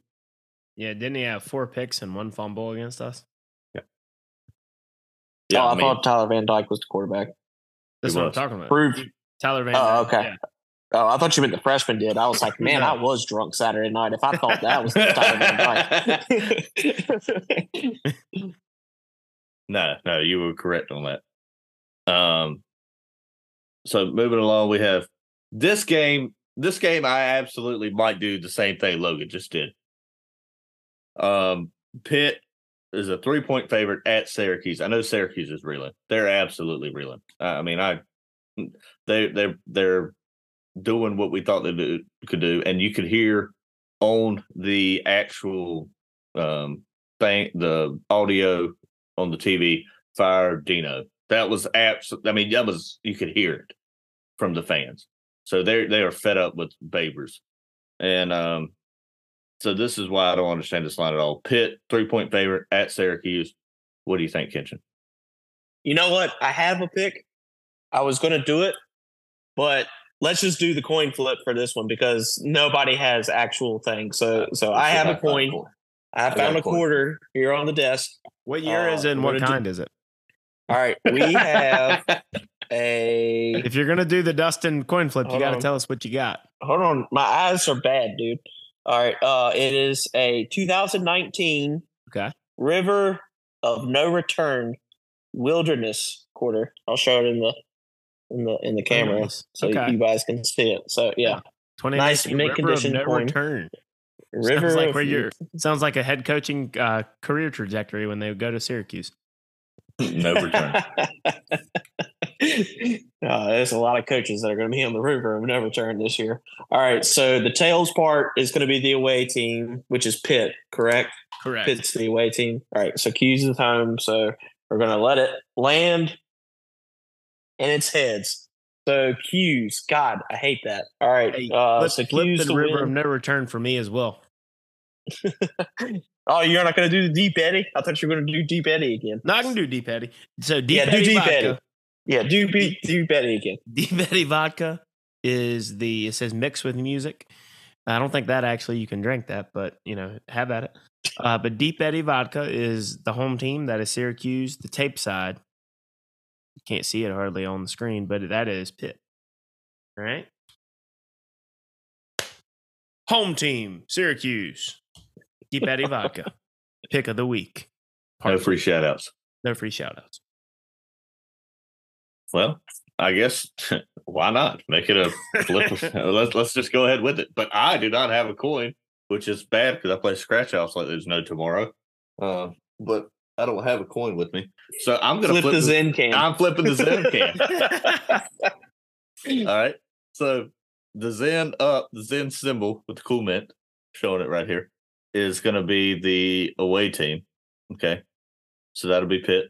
Yeah, didn't he have four picks and one fumble against us? Yeah, oh, I, I mean, thought Tyler Van Dyke was the quarterback. That's He what. I'm talking about. Proof. Tyler Van. Oh, okay. yeah. Oh, I thought you meant the freshman did. I was like, man, No. I was drunk Saturday night. If I thought that was Tyler Van Dyke. no, no, you were correct on that. Um, so moving along, we have this game. This game, I absolutely might do the same thing Logan just did. Um, Pitt is a three point favorite at Syracuse. I know Syracuse is reeling. They're absolutely reeling. Uh, I mean, I they they they're doing what we thought they do, could do, and you could hear on the actual um thing, the audio on the TV, fire Dino. That was absolutely. I mean, that was you could hear it from the fans. So they they are fed up with Babers, and um, so this is why I don't understand this line at all. Pitt three point favorite at Syracuse. What do you think, Kitchen? you know what? I have a pick. I was going to do it, but let's just do the coin flip for this one because nobody has actual things. So, so I have a coin. I found a a quarter here on the desk. What year is Uh, it and what gonna do- kind is it? All right, we have a. If you're gonna do the Dustin coin flip, you got to on. tell us what you got. Hold on, my eyes are bad, dude. All right, uh, it is a 2019 Okay. River of No Return Wilderness quarter. I'll show it in the in the in the camera so Okay. you guys can see it. So yeah, 2019 Nice mint River of condition no coin. return. River sounds like where you're sounds like a head coaching uh, career trajectory when they go to Syracuse. no return. uh, there's a lot of coaches that are going to be on the river of no return this year. All right, so the tails part is going to be the away team, which is Pitt, correct? Correct. Pitt's the away team. All right, so Q's is home, so we're going to let it land in its heads. So Q's, God, I hate that. All right, Hey, uh, flip, so Q's the river of no return for me as well. Oh, you're not going to do the Deep Eddy? I thought you were going to do Deep Eddy again. No, I can do Deep Eddy. So Deep Yeah, do Deep vodka. Eddie. Yeah, do beat Deep Eddy again. Deep Eddy vodka is the it says mix with music. I don't think that actually you can drink that, but you know, have at it. Uh, but Deep Eddy vodka is the home team. That is Syracuse. The tape side, you can't see it hardly on the screen, but that is Pitt. All right. Home team, Syracuse. Deep Eddy vodka. Pick of the week. No free shout outs. no free shout outs. Well, I guess why not make it a flip? let's let's just go ahead with it. But I do not have a coin, which is bad because I play scratch outs like there's no tomorrow. Uh, but I don't have a coin with me, so I'm gonna Flip, flip, the the- Zen can. I'm flipping the Zen can. All right. So the Zen up, the Zen symbol with the cool mint, showing it right here, is going to be the away team. Okay. So that'll be Pitt.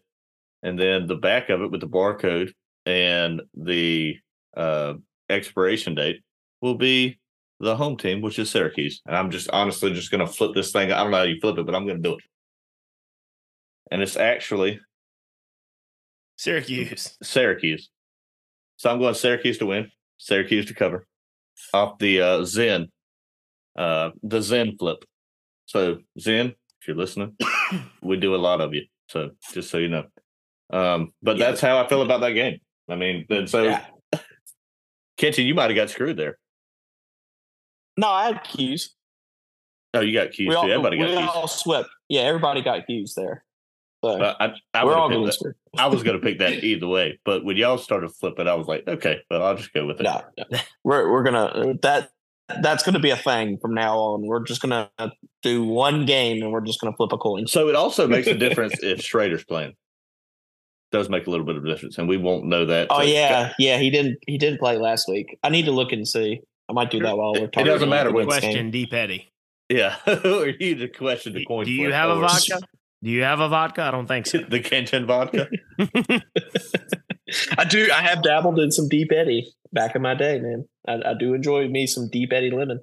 And then the back of it with the barcode and the uh, expiration date will be the home team, which is Syracuse. And I'm just honestly just going to flip this thing. I don't know how you flip it, but I'm going to do it. And it's actually Syracuse. Syracuse. So I'm going Syracuse to win, Syracuse to cover off the uh, Zen, uh, the Zen flip. So Zen, if you're listening, we do a lot of you. So just so you know. Um, but Yeah. that's how I feel about that game. I mean, and so Yeah. Kenton, you might have got screwed there. No, I had Q's. Oh, you got keys We too. all, Everybody we got keys. all swept. Yeah, everybody got Q's there. So But I, I, we're all would've getting picked that. screwed. I was going to pick that either way. But when y'all started flipping, I was like, okay, well, I'll just go with it. No, no. we're we're gonna uh, that that's gonna be a thing from now on. We're just gonna do one game and we're just gonna flip a coin. So it also makes a difference if Shrader's playing. Does make a little bit of a difference, and we won't know that. Oh till- yeah, yeah. He didn't he didn't play last week. I need to look and see. I might do that while we're talking. It doesn't matter what Question game. Deep Eddy. yeah. Or you to question the Do coin. do you flip have a vodka? Do you have a vodka? I don't think so. The Kenton vodka. I do. I have dabbled in some Deep Eddy back in my day, man. I, I do enjoy me some Deep Eddy lemon.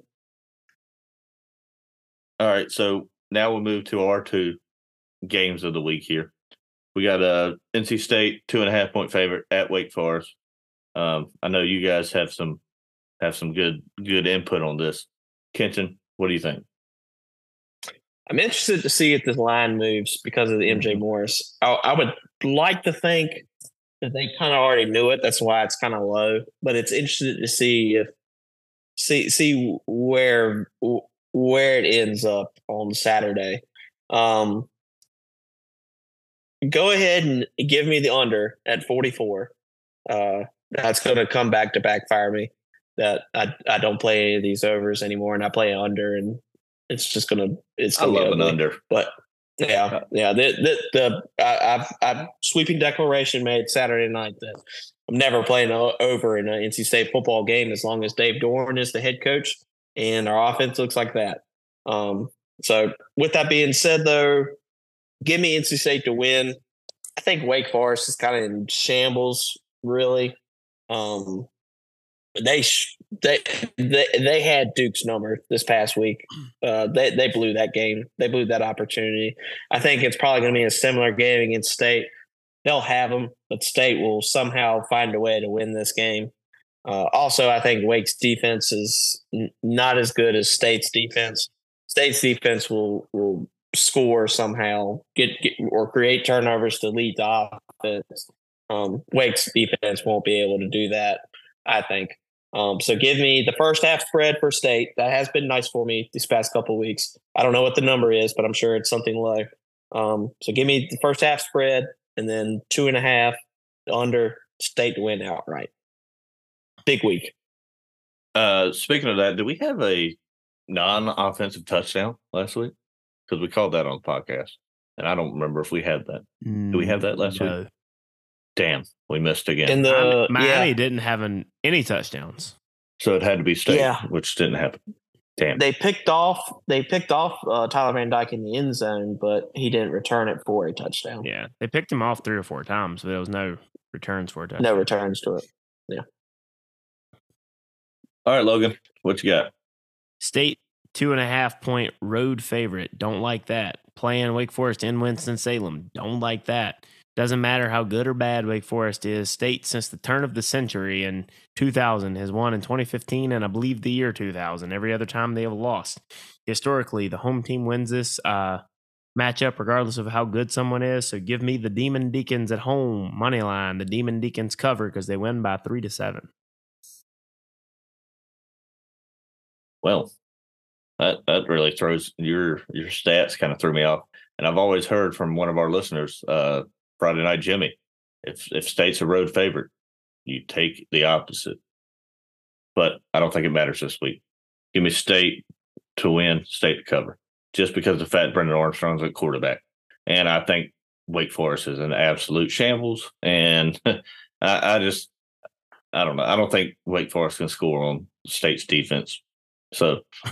All right, so now we'll move to our two games of the week here. We got a NC State two and a half point favorite at Wake Forest. Um, I know you guys have some have some good good input on this. Kenton, what do you think? I'm interested to see if this line moves because of the MJ Morris. I, I would like to think that they kind of already knew it. That's why it's kind of low. But it's interesting to see if see see where where it ends up on Saturday. Um, go ahead and give me the under at 44. Uh, that's going to come back to backfire me. That I I don't play any of these overs anymore, and I play under, and it's just gonna it's I gonna be love an under. But yeah, yeah. The the, the I, I've I've sweeping declaration made Saturday night that I'm never playing over in an NC State football game as long as Dave Doeren is the head coach and our offense looks like that. Um, so with that being said, though, give me NC State to win. I think Wake Forest is kind of in shambles, really. Um, they they they they had Duke's number this past week. Uh, they they blew that game. They blew that opportunity. I think it's probably going to be a similar game against State. They'll have them, but State will somehow find a way to win this game. Uh, also, I think Wake's defense is n- not as good as State's defense. State's defense will will score somehow, get, get or create turnovers to lead the offense. Um, Wake's defense won't be able to do that. I think. Um, so give me the first half spread for state. That has been nice for me these past couple weeks. I don't know what the number is, but I'm sure it's something low. Um, so give me the first half spread and then two and a half under state to win outright. Big week. Uh, speaking of that, do we have a non-offensive touchdown last week? Because we called that on the podcast, and I don't remember if we had that. Do we have that last week? Damn, we missed again. In the Miami yeah, didn't have an, any touchdowns. so it had to be state, Yeah. which didn't happen. Damn. they picked off they picked off uh, Tyler Van Dyke in the end zone, but he didn't return it for a touchdown. Yeah, they picked him off three or four times, but there was no returns for a touchdown. No returns to it. Yeah. All right, Logan, what you got? State two and a half point road favorite. Don't like that. Playing Wake Forest in Winston Salem. Don't like that. Doesn't matter how good or bad Wake Forest is. State since the turn of the century in 2000 has won in 2015 and I believe the year 2000. Every other time they have lost. Historically, the home team wins this uh, matchup regardless of how good someone is. So give me the Demon Deacons at home money line. The Demon Deacons cover because they win by three to seven. Well, that that really throws your your stats kind of threw me off. And I've always heard from one of our listeners, uh, Friday Night Jimmy, if if state's a road favorite, you take the opposite. But I don't think it matters this week. Give me state to win, state to cover, just because the fact Brennan Armstrong's at quarterback, and I think Wake Forest is an absolute shambles. And I, I just, I don't know. I don't think Wake Forest can score on state's defense. So,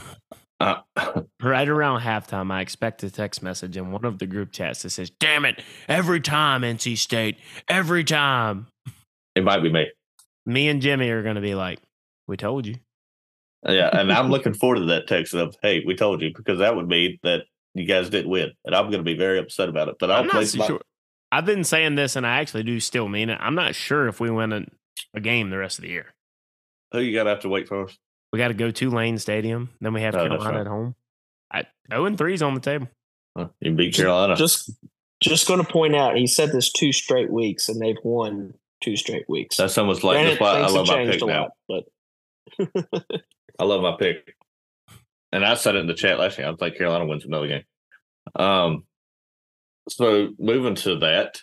uh, Right around halftime, I expect a text message in one of the group chats that says, Damn it, every time, NC State, every time. it might be me. Me and Jimmy are going to be like, We told you. Yeah, and I'm looking forward to that text of, "Hey, we told you," because that would mean that you guys didn't win, and I'm going to be very upset about it. But I'll not so my, sure. I've been saying this, and I actually do still mean it. I'm not sure if we win a, a game the rest of the year. Who you got to have to wait for us? We got to go to Lane Stadium. Then we have Oh, Carolina right. at home. I, 0 and 3 is on the table. Huh, You beat Carolina. Just just going to point out, he said this two straight weeks, and they've won two straight weeks. That's almost like Granted, that's why I love my pick a now. lot, but I love my pick, and I said it in the chat last year. I think Carolina wins another game. Um, so moving to that,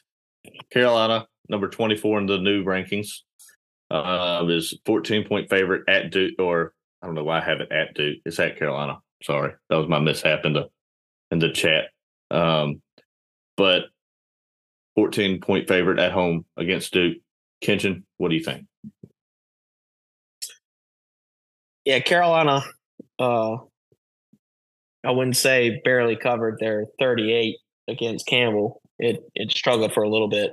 Carolina number 24 in the new rankings uh, is 14 point favorite at Duke, or I don't know why I have it at Duke. It's at Carolina. Sorry, that was my mishap in the in the chat. Um, but 14 point favorite at home against Duke. Kenton, what do you think? yeah, Carolina. Uh, I wouldn't say barely covered their 38 against Campbell. It it struggled for a little bit.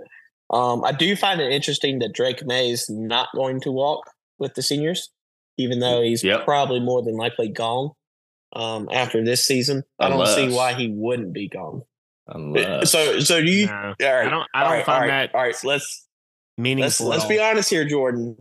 Um, I do find it interesting that Drake Maye is not going to walk with the seniors, even though he's Yep. probably more than likely gone um, after this season. I don't see why he wouldn't be gone. Unless, So so do you? No, all right, I don't, I don't right, find all right, that All right, let's let's let's be honest here, Jordan.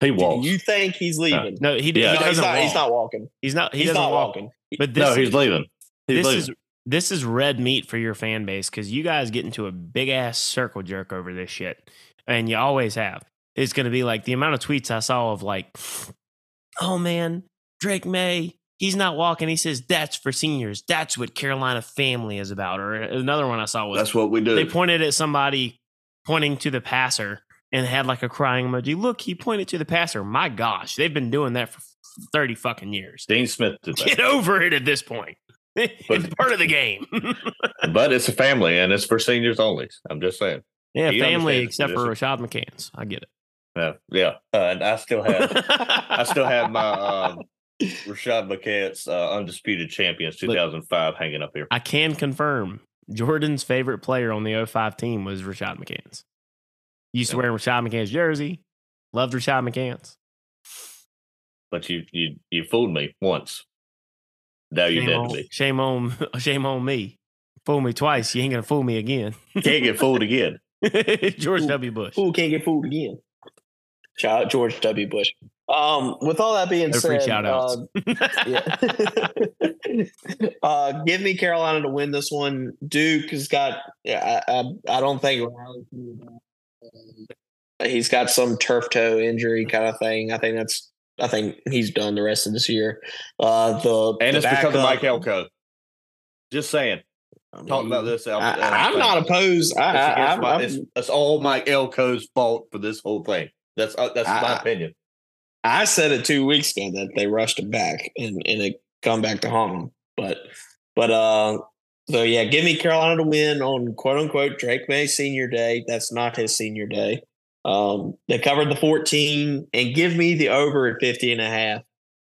he Do you think he's leaving? No, he, Yeah. he No, he's doesn't not. walk. He's not walking. He's not. He He's doesn't not walk. walking. But this no, he's leaving. He's this leaving. is this is red meat for your fan base because you guys get into a big ass circle jerk over this shit, and you always have. It's going to be like the amount of tweets I saw of like, oh man, Drake Maye, he's not walking. He says that's for seniors. That's what Carolina family is about. Or another one I saw was That's what we do. they pointed at somebody pointing to the passer and had like a crying emoji. Look, he pointed to the passer. My gosh, they've been doing that for thirty fucking years. Dean Smith did that. Get over it at this point. it's part of the game. but it's a family and it's for seniors only. I'm just saying. yeah, He family except for Rashad McCants. I get it. Yeah, yeah. Uh, and I still have, I still have my um, Rashad McCants uh, undisputed champions 2005 hanging up here. I can confirm Jordan's favorite player on the 05 team was Rashad McCants. Used to Yeah. wear Rashad McCants jersey. Loved Rashad McCants. But you, you, you fooled me once. Now you're dead on, to me. shame on, shame on me. Fool me twice. You ain't gonna fool me again. Can't get fooled again. George Ooh. W. Bush. Fool can't get fooled again. Shout out George W. Bush. Um, with all that being No free said, shout outs. uh, yeah. uh, give me Carolina to win this one. Duke has got. Yeah, I, I, I don't think Riley can do that. he's got some turf toe injury kind of thing. I think that's. I think he's done the rest of this year. Uh, the And the it's because of Mike backup- Elko. Just saying. I'm Talking about this. out- I, out- I'm not opposed. I, It's, I, I'm- my- I'm- it's, it's all Mike Elko's fault for this whole thing. That's uh, that's my opinion. I said it two weeks ago that they rushed him back and, and it come back to haunt him. But but uh So yeah, give me Carolina to win on quote unquote Drake Maye senior day. That's not his senior day. Um, they covered the 14 and give me the over at 50 and a half.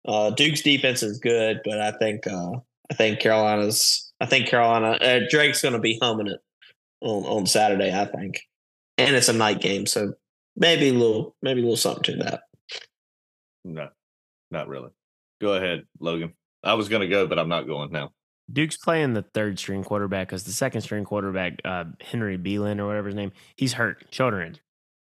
Uh, Duke's defense is good, but I think uh, I think Carolina's I think Carolina uh, Drake's going to be humming it on on Saturday. I think, and it's a night game, so maybe a little maybe a little something to that. No, not really. Go ahead, Logan. I was going to go, but I'm not going now. Duke's playing the third string quarterback because the second string quarterback, uh, Henry Belin or whatever his name, he's hurt, shoulder injury.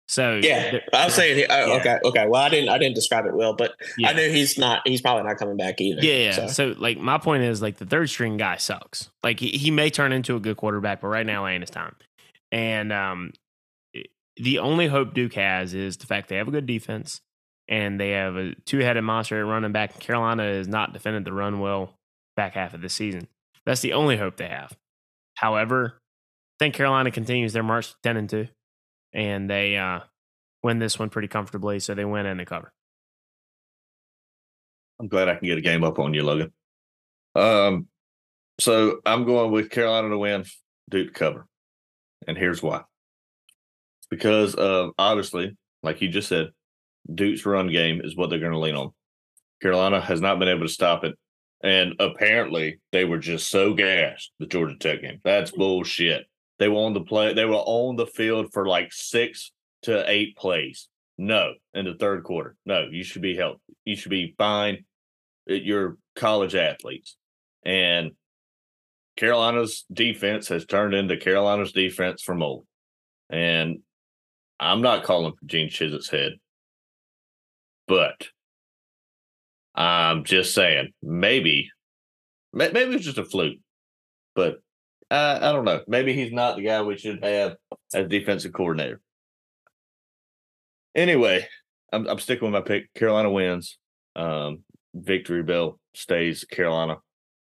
So yeah, I was saying, oh, yeah. okay, okay. Well, I didn't, I didn't describe it well, but Yeah. I knew he's not, he's probably not coming back either. Yeah, yeah. So, So. like my point is like the third string guy sucks. Like he, he may turn into a good quarterback, but right now ain't his time. And um it- the only hope Duke has is the fact they have a good defense and they have a two headed monster at running back. Carolina has not defended the run well back half of the season. That's the only hope they have. However, I think Carolina continues their march ten and two. And they uh win this one pretty comfortably, so they win and they cover. I'm glad I can get a game up on you, Logan. Um, so I'm going with Carolina to win, Duke to cover, and here's why. Because uh, obviously, like you just said, Duke's run game is what they're going to lean on. Carolina has not been able to stop it, and apparently they were just so gassed the Georgia Tech game. That's bullshit. They were on the play. They were on the field for like six to eight plays. No, in the third quarter. No, you should be healthy. You should be fine. Uh, You're college athletes. And Carolina's defense has turned into Carolina's defense from old. And I'm not calling for Gene Chizik's head, but I'm just saying maybe, maybe it's just a fluke, but uh, I don't know. Maybe he's not the guy we should have as defensive coordinator. Anyway, I'm, I'm sticking with my pick. Carolina wins. Um, victory bell stays Carolina.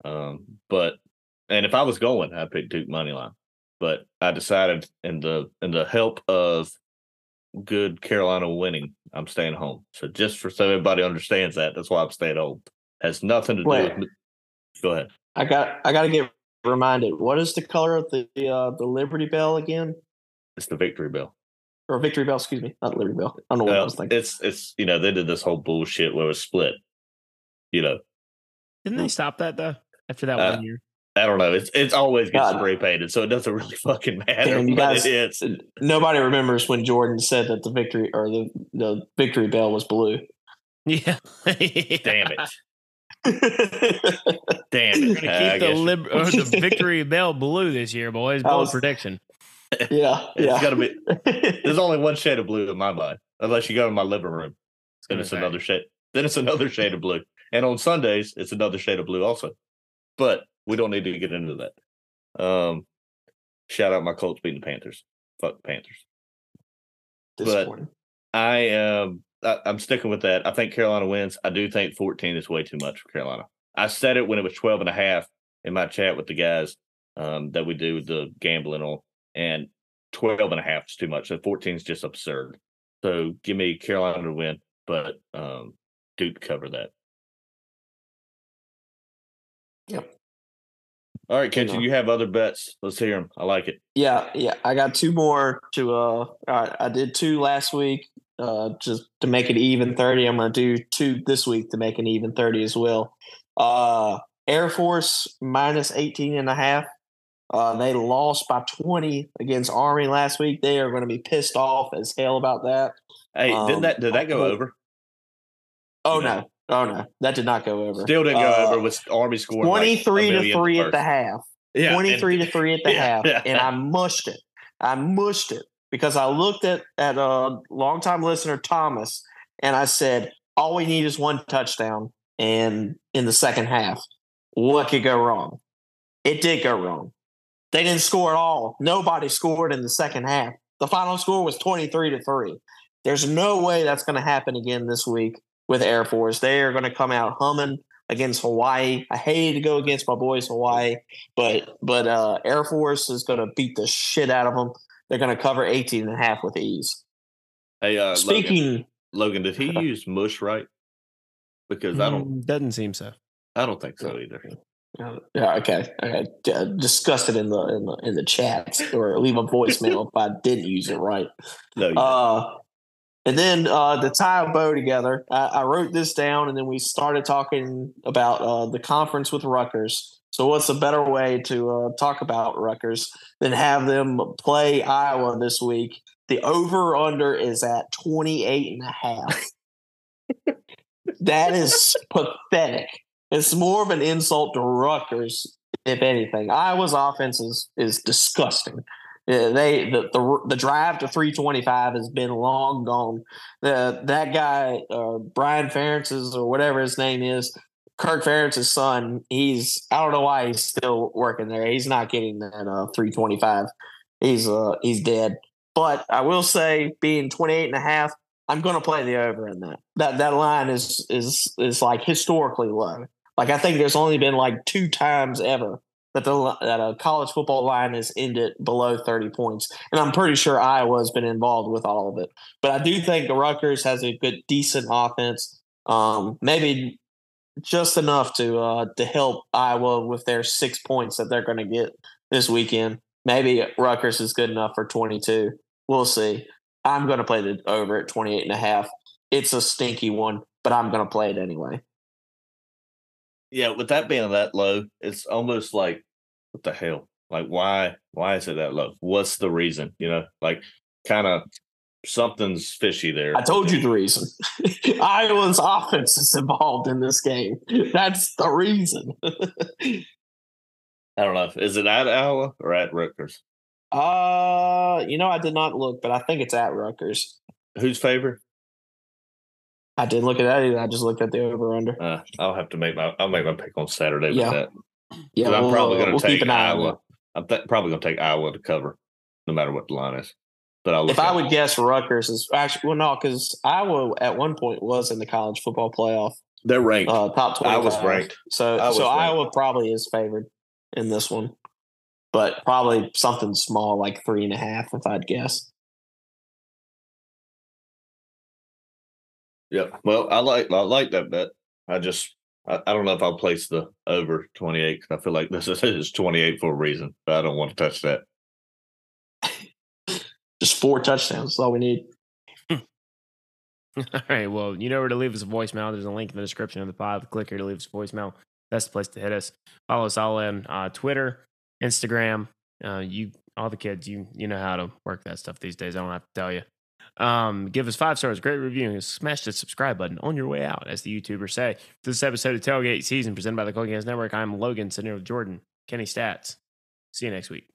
Um, but and if I was going, I'd pick Duke money line. But I decided in the in the help of good Carolina winning, I'm staying home. So just for so everybody understands that, that's why I'm staying home. Has nothing to do with. Go ahead. I got, I got to get reminded. What is the color of the uh, the Liberty Bell again? It's the victory bell. Or Victory Bell? Excuse me, not Liberty Bell. I don't know what I was thinking. it's it's you know they did this whole bullshit where it was split. You know, Didn't they stop that though after that Uh, one year? I don't know. It's it's always gets God. spray painted, so it doesn't really fucking matter. Damn, you but guys- it is. Uh, nobody remembers when Jordan said that the victory or the the Victory Bell was blue. Yeah. Damn it. Damn We're it. gonna I keep the, lib- or the victory bell blue this year, boys. I Bold was- prediction. yeah, it's yeah. gotta be. There's only one shade of blue in my mind, unless you go to my living room. Then gonna it's say. another shade. Then it's another shade of blue. And on Sundays, it's another shade of blue also. But we don't need to get into that. Um, shout out my Colts beating the Panthers. Fuck the Panthers. But I am. I, I'm sticking with that. I think Carolina wins. I do think 14 is way too much for Carolina. I said it when it was 12 and a half in my chat with the guys um, that we do the gambling on, and 12 and a half is too much. So 14 is just absurd. So give me Carolina to win, but um, Duke cover that. Yep. All right, Kenton, you have other bets. Let's hear them. I like it. Yeah, yeah. I got two more to uh I, I did two last week uh just to make it even 30. I'm going to do two this week to make an even 30 as well. Uh Air Force minus 18 and a half. Uh they lost by 20 against Army last week. They are going to be pissed off as hell about that. Hey, Um, did that did that go over? Oh no. Oh no. That did not go over. Still didn't go Uh, over with Army scoring like, 23 to 3 at the half. Yeah, 23 and- to 3 at the Yeah, half yeah. and i mushed it. I mushed it because i looked at at a longtime listener thomas and i said all we need is one touchdown and in the second half. What could go wrong? It did go wrong. They didn't score at all. Nobody scored in the second half. The final score was 23 to 3 there's no way that's going to happen again this week with air force they are going to come out humming against hawaii i hated to go against my boys hawaii but but uh, Air Force is going to beat the shit out of them. They're going to cover 18 and a half with ease. Hey, uh, Speaking, Logan, did he use mush right? Because I don't, Mm, doesn't seem so. I don't think so either. yeah, okay. Okay. Uh, discuss it in the in the in the chat or leave a voicemail if I didn't use it right. No, Uh, and then uh, to tie a bow together, I, I wrote this down, and then we started talking about uh, the conference with Rutgers. So, what's a better way to uh, talk about Rutgers than have them play Iowa this week? The over under is at 28 and a half. that is pathetic. It's more of an insult to Rutgers, if anything. Iowa's offense is, is disgusting. Yeah, they the, the the drive to 325 has been long gone. The that guy uh, Brian Ferentz's or whatever his name is, Kirk Ferentz's son. He's I don't know why he's still working there. He's not getting that uh, 325. He's uh he's dead. But I will say, being 28 and a half, I'm going to play the over in that. That that line is is is like historically low. Like I think there's only been like two times ever that the that a college football line has ended below 30 points, and I'm pretty sure Iowa's been involved with all of it. But I do think Rutgers has a good, decent offense. Um, maybe just enough to uh, to help Iowa with their six points that they're going to get this weekend. Maybe Rutgers is good enough for 22. We'll see. I'm going to play the over at 28 and a half. It's a stinky one, but I'm going to play it anyway. Yeah. With that being that low, it's almost like what the hell? Like why? Why is it that low? What's the reason? You know, like kind of something's fishy there. I told you the reason. Iowa's offense is involved in this game. That's the reason. I don't know. Is it at Iowa or at Rutgers? uh, you know, I did not look, but I think it's at Rutgers. Who's favorite? I didn't look at that either. I just looked at the over under. Uh, I'll have to make my I'll make my pick on Saturday with Yeah. that. Yeah, 'Cause I'm probably uh, going to we'll take keep an eye on Iowa. I'm th- probably going to take Iowa to cover, no matter what the line is. But I'll If I would it. guess, Rutgers is actually well, no, because Iowa at one point was in the college football playoff, they're ranked. uh, top twenty. I was ranked. So, was so ranked. Iowa probably is favored in this one, but probably something small like three and a half, if I'd guess. Yeah. Well, I like I like that bet. I just I, I don't know if I'll place the over 28 because I feel like this is, is 28 for a reason, but I don't want to touch that. Just four touchdowns. That's all we need. All right. Well, you know where to leave us a voicemail. There's a link in the description of the pod. Click here to leave us a voicemail. That's the place to hit us. Follow us all on uh, Twitter, Instagram. Uh, you, all the kids, you you know how to work that stuff these days. I don't have to tell you. Um, give us five stars, great review, and smash the subscribe button on your way out, as the YouTubers say. This episode of Tailgate Season presented by the Colgate Network. I'm Logan, sitting here with Jordan, Kenny Stats. See you next week.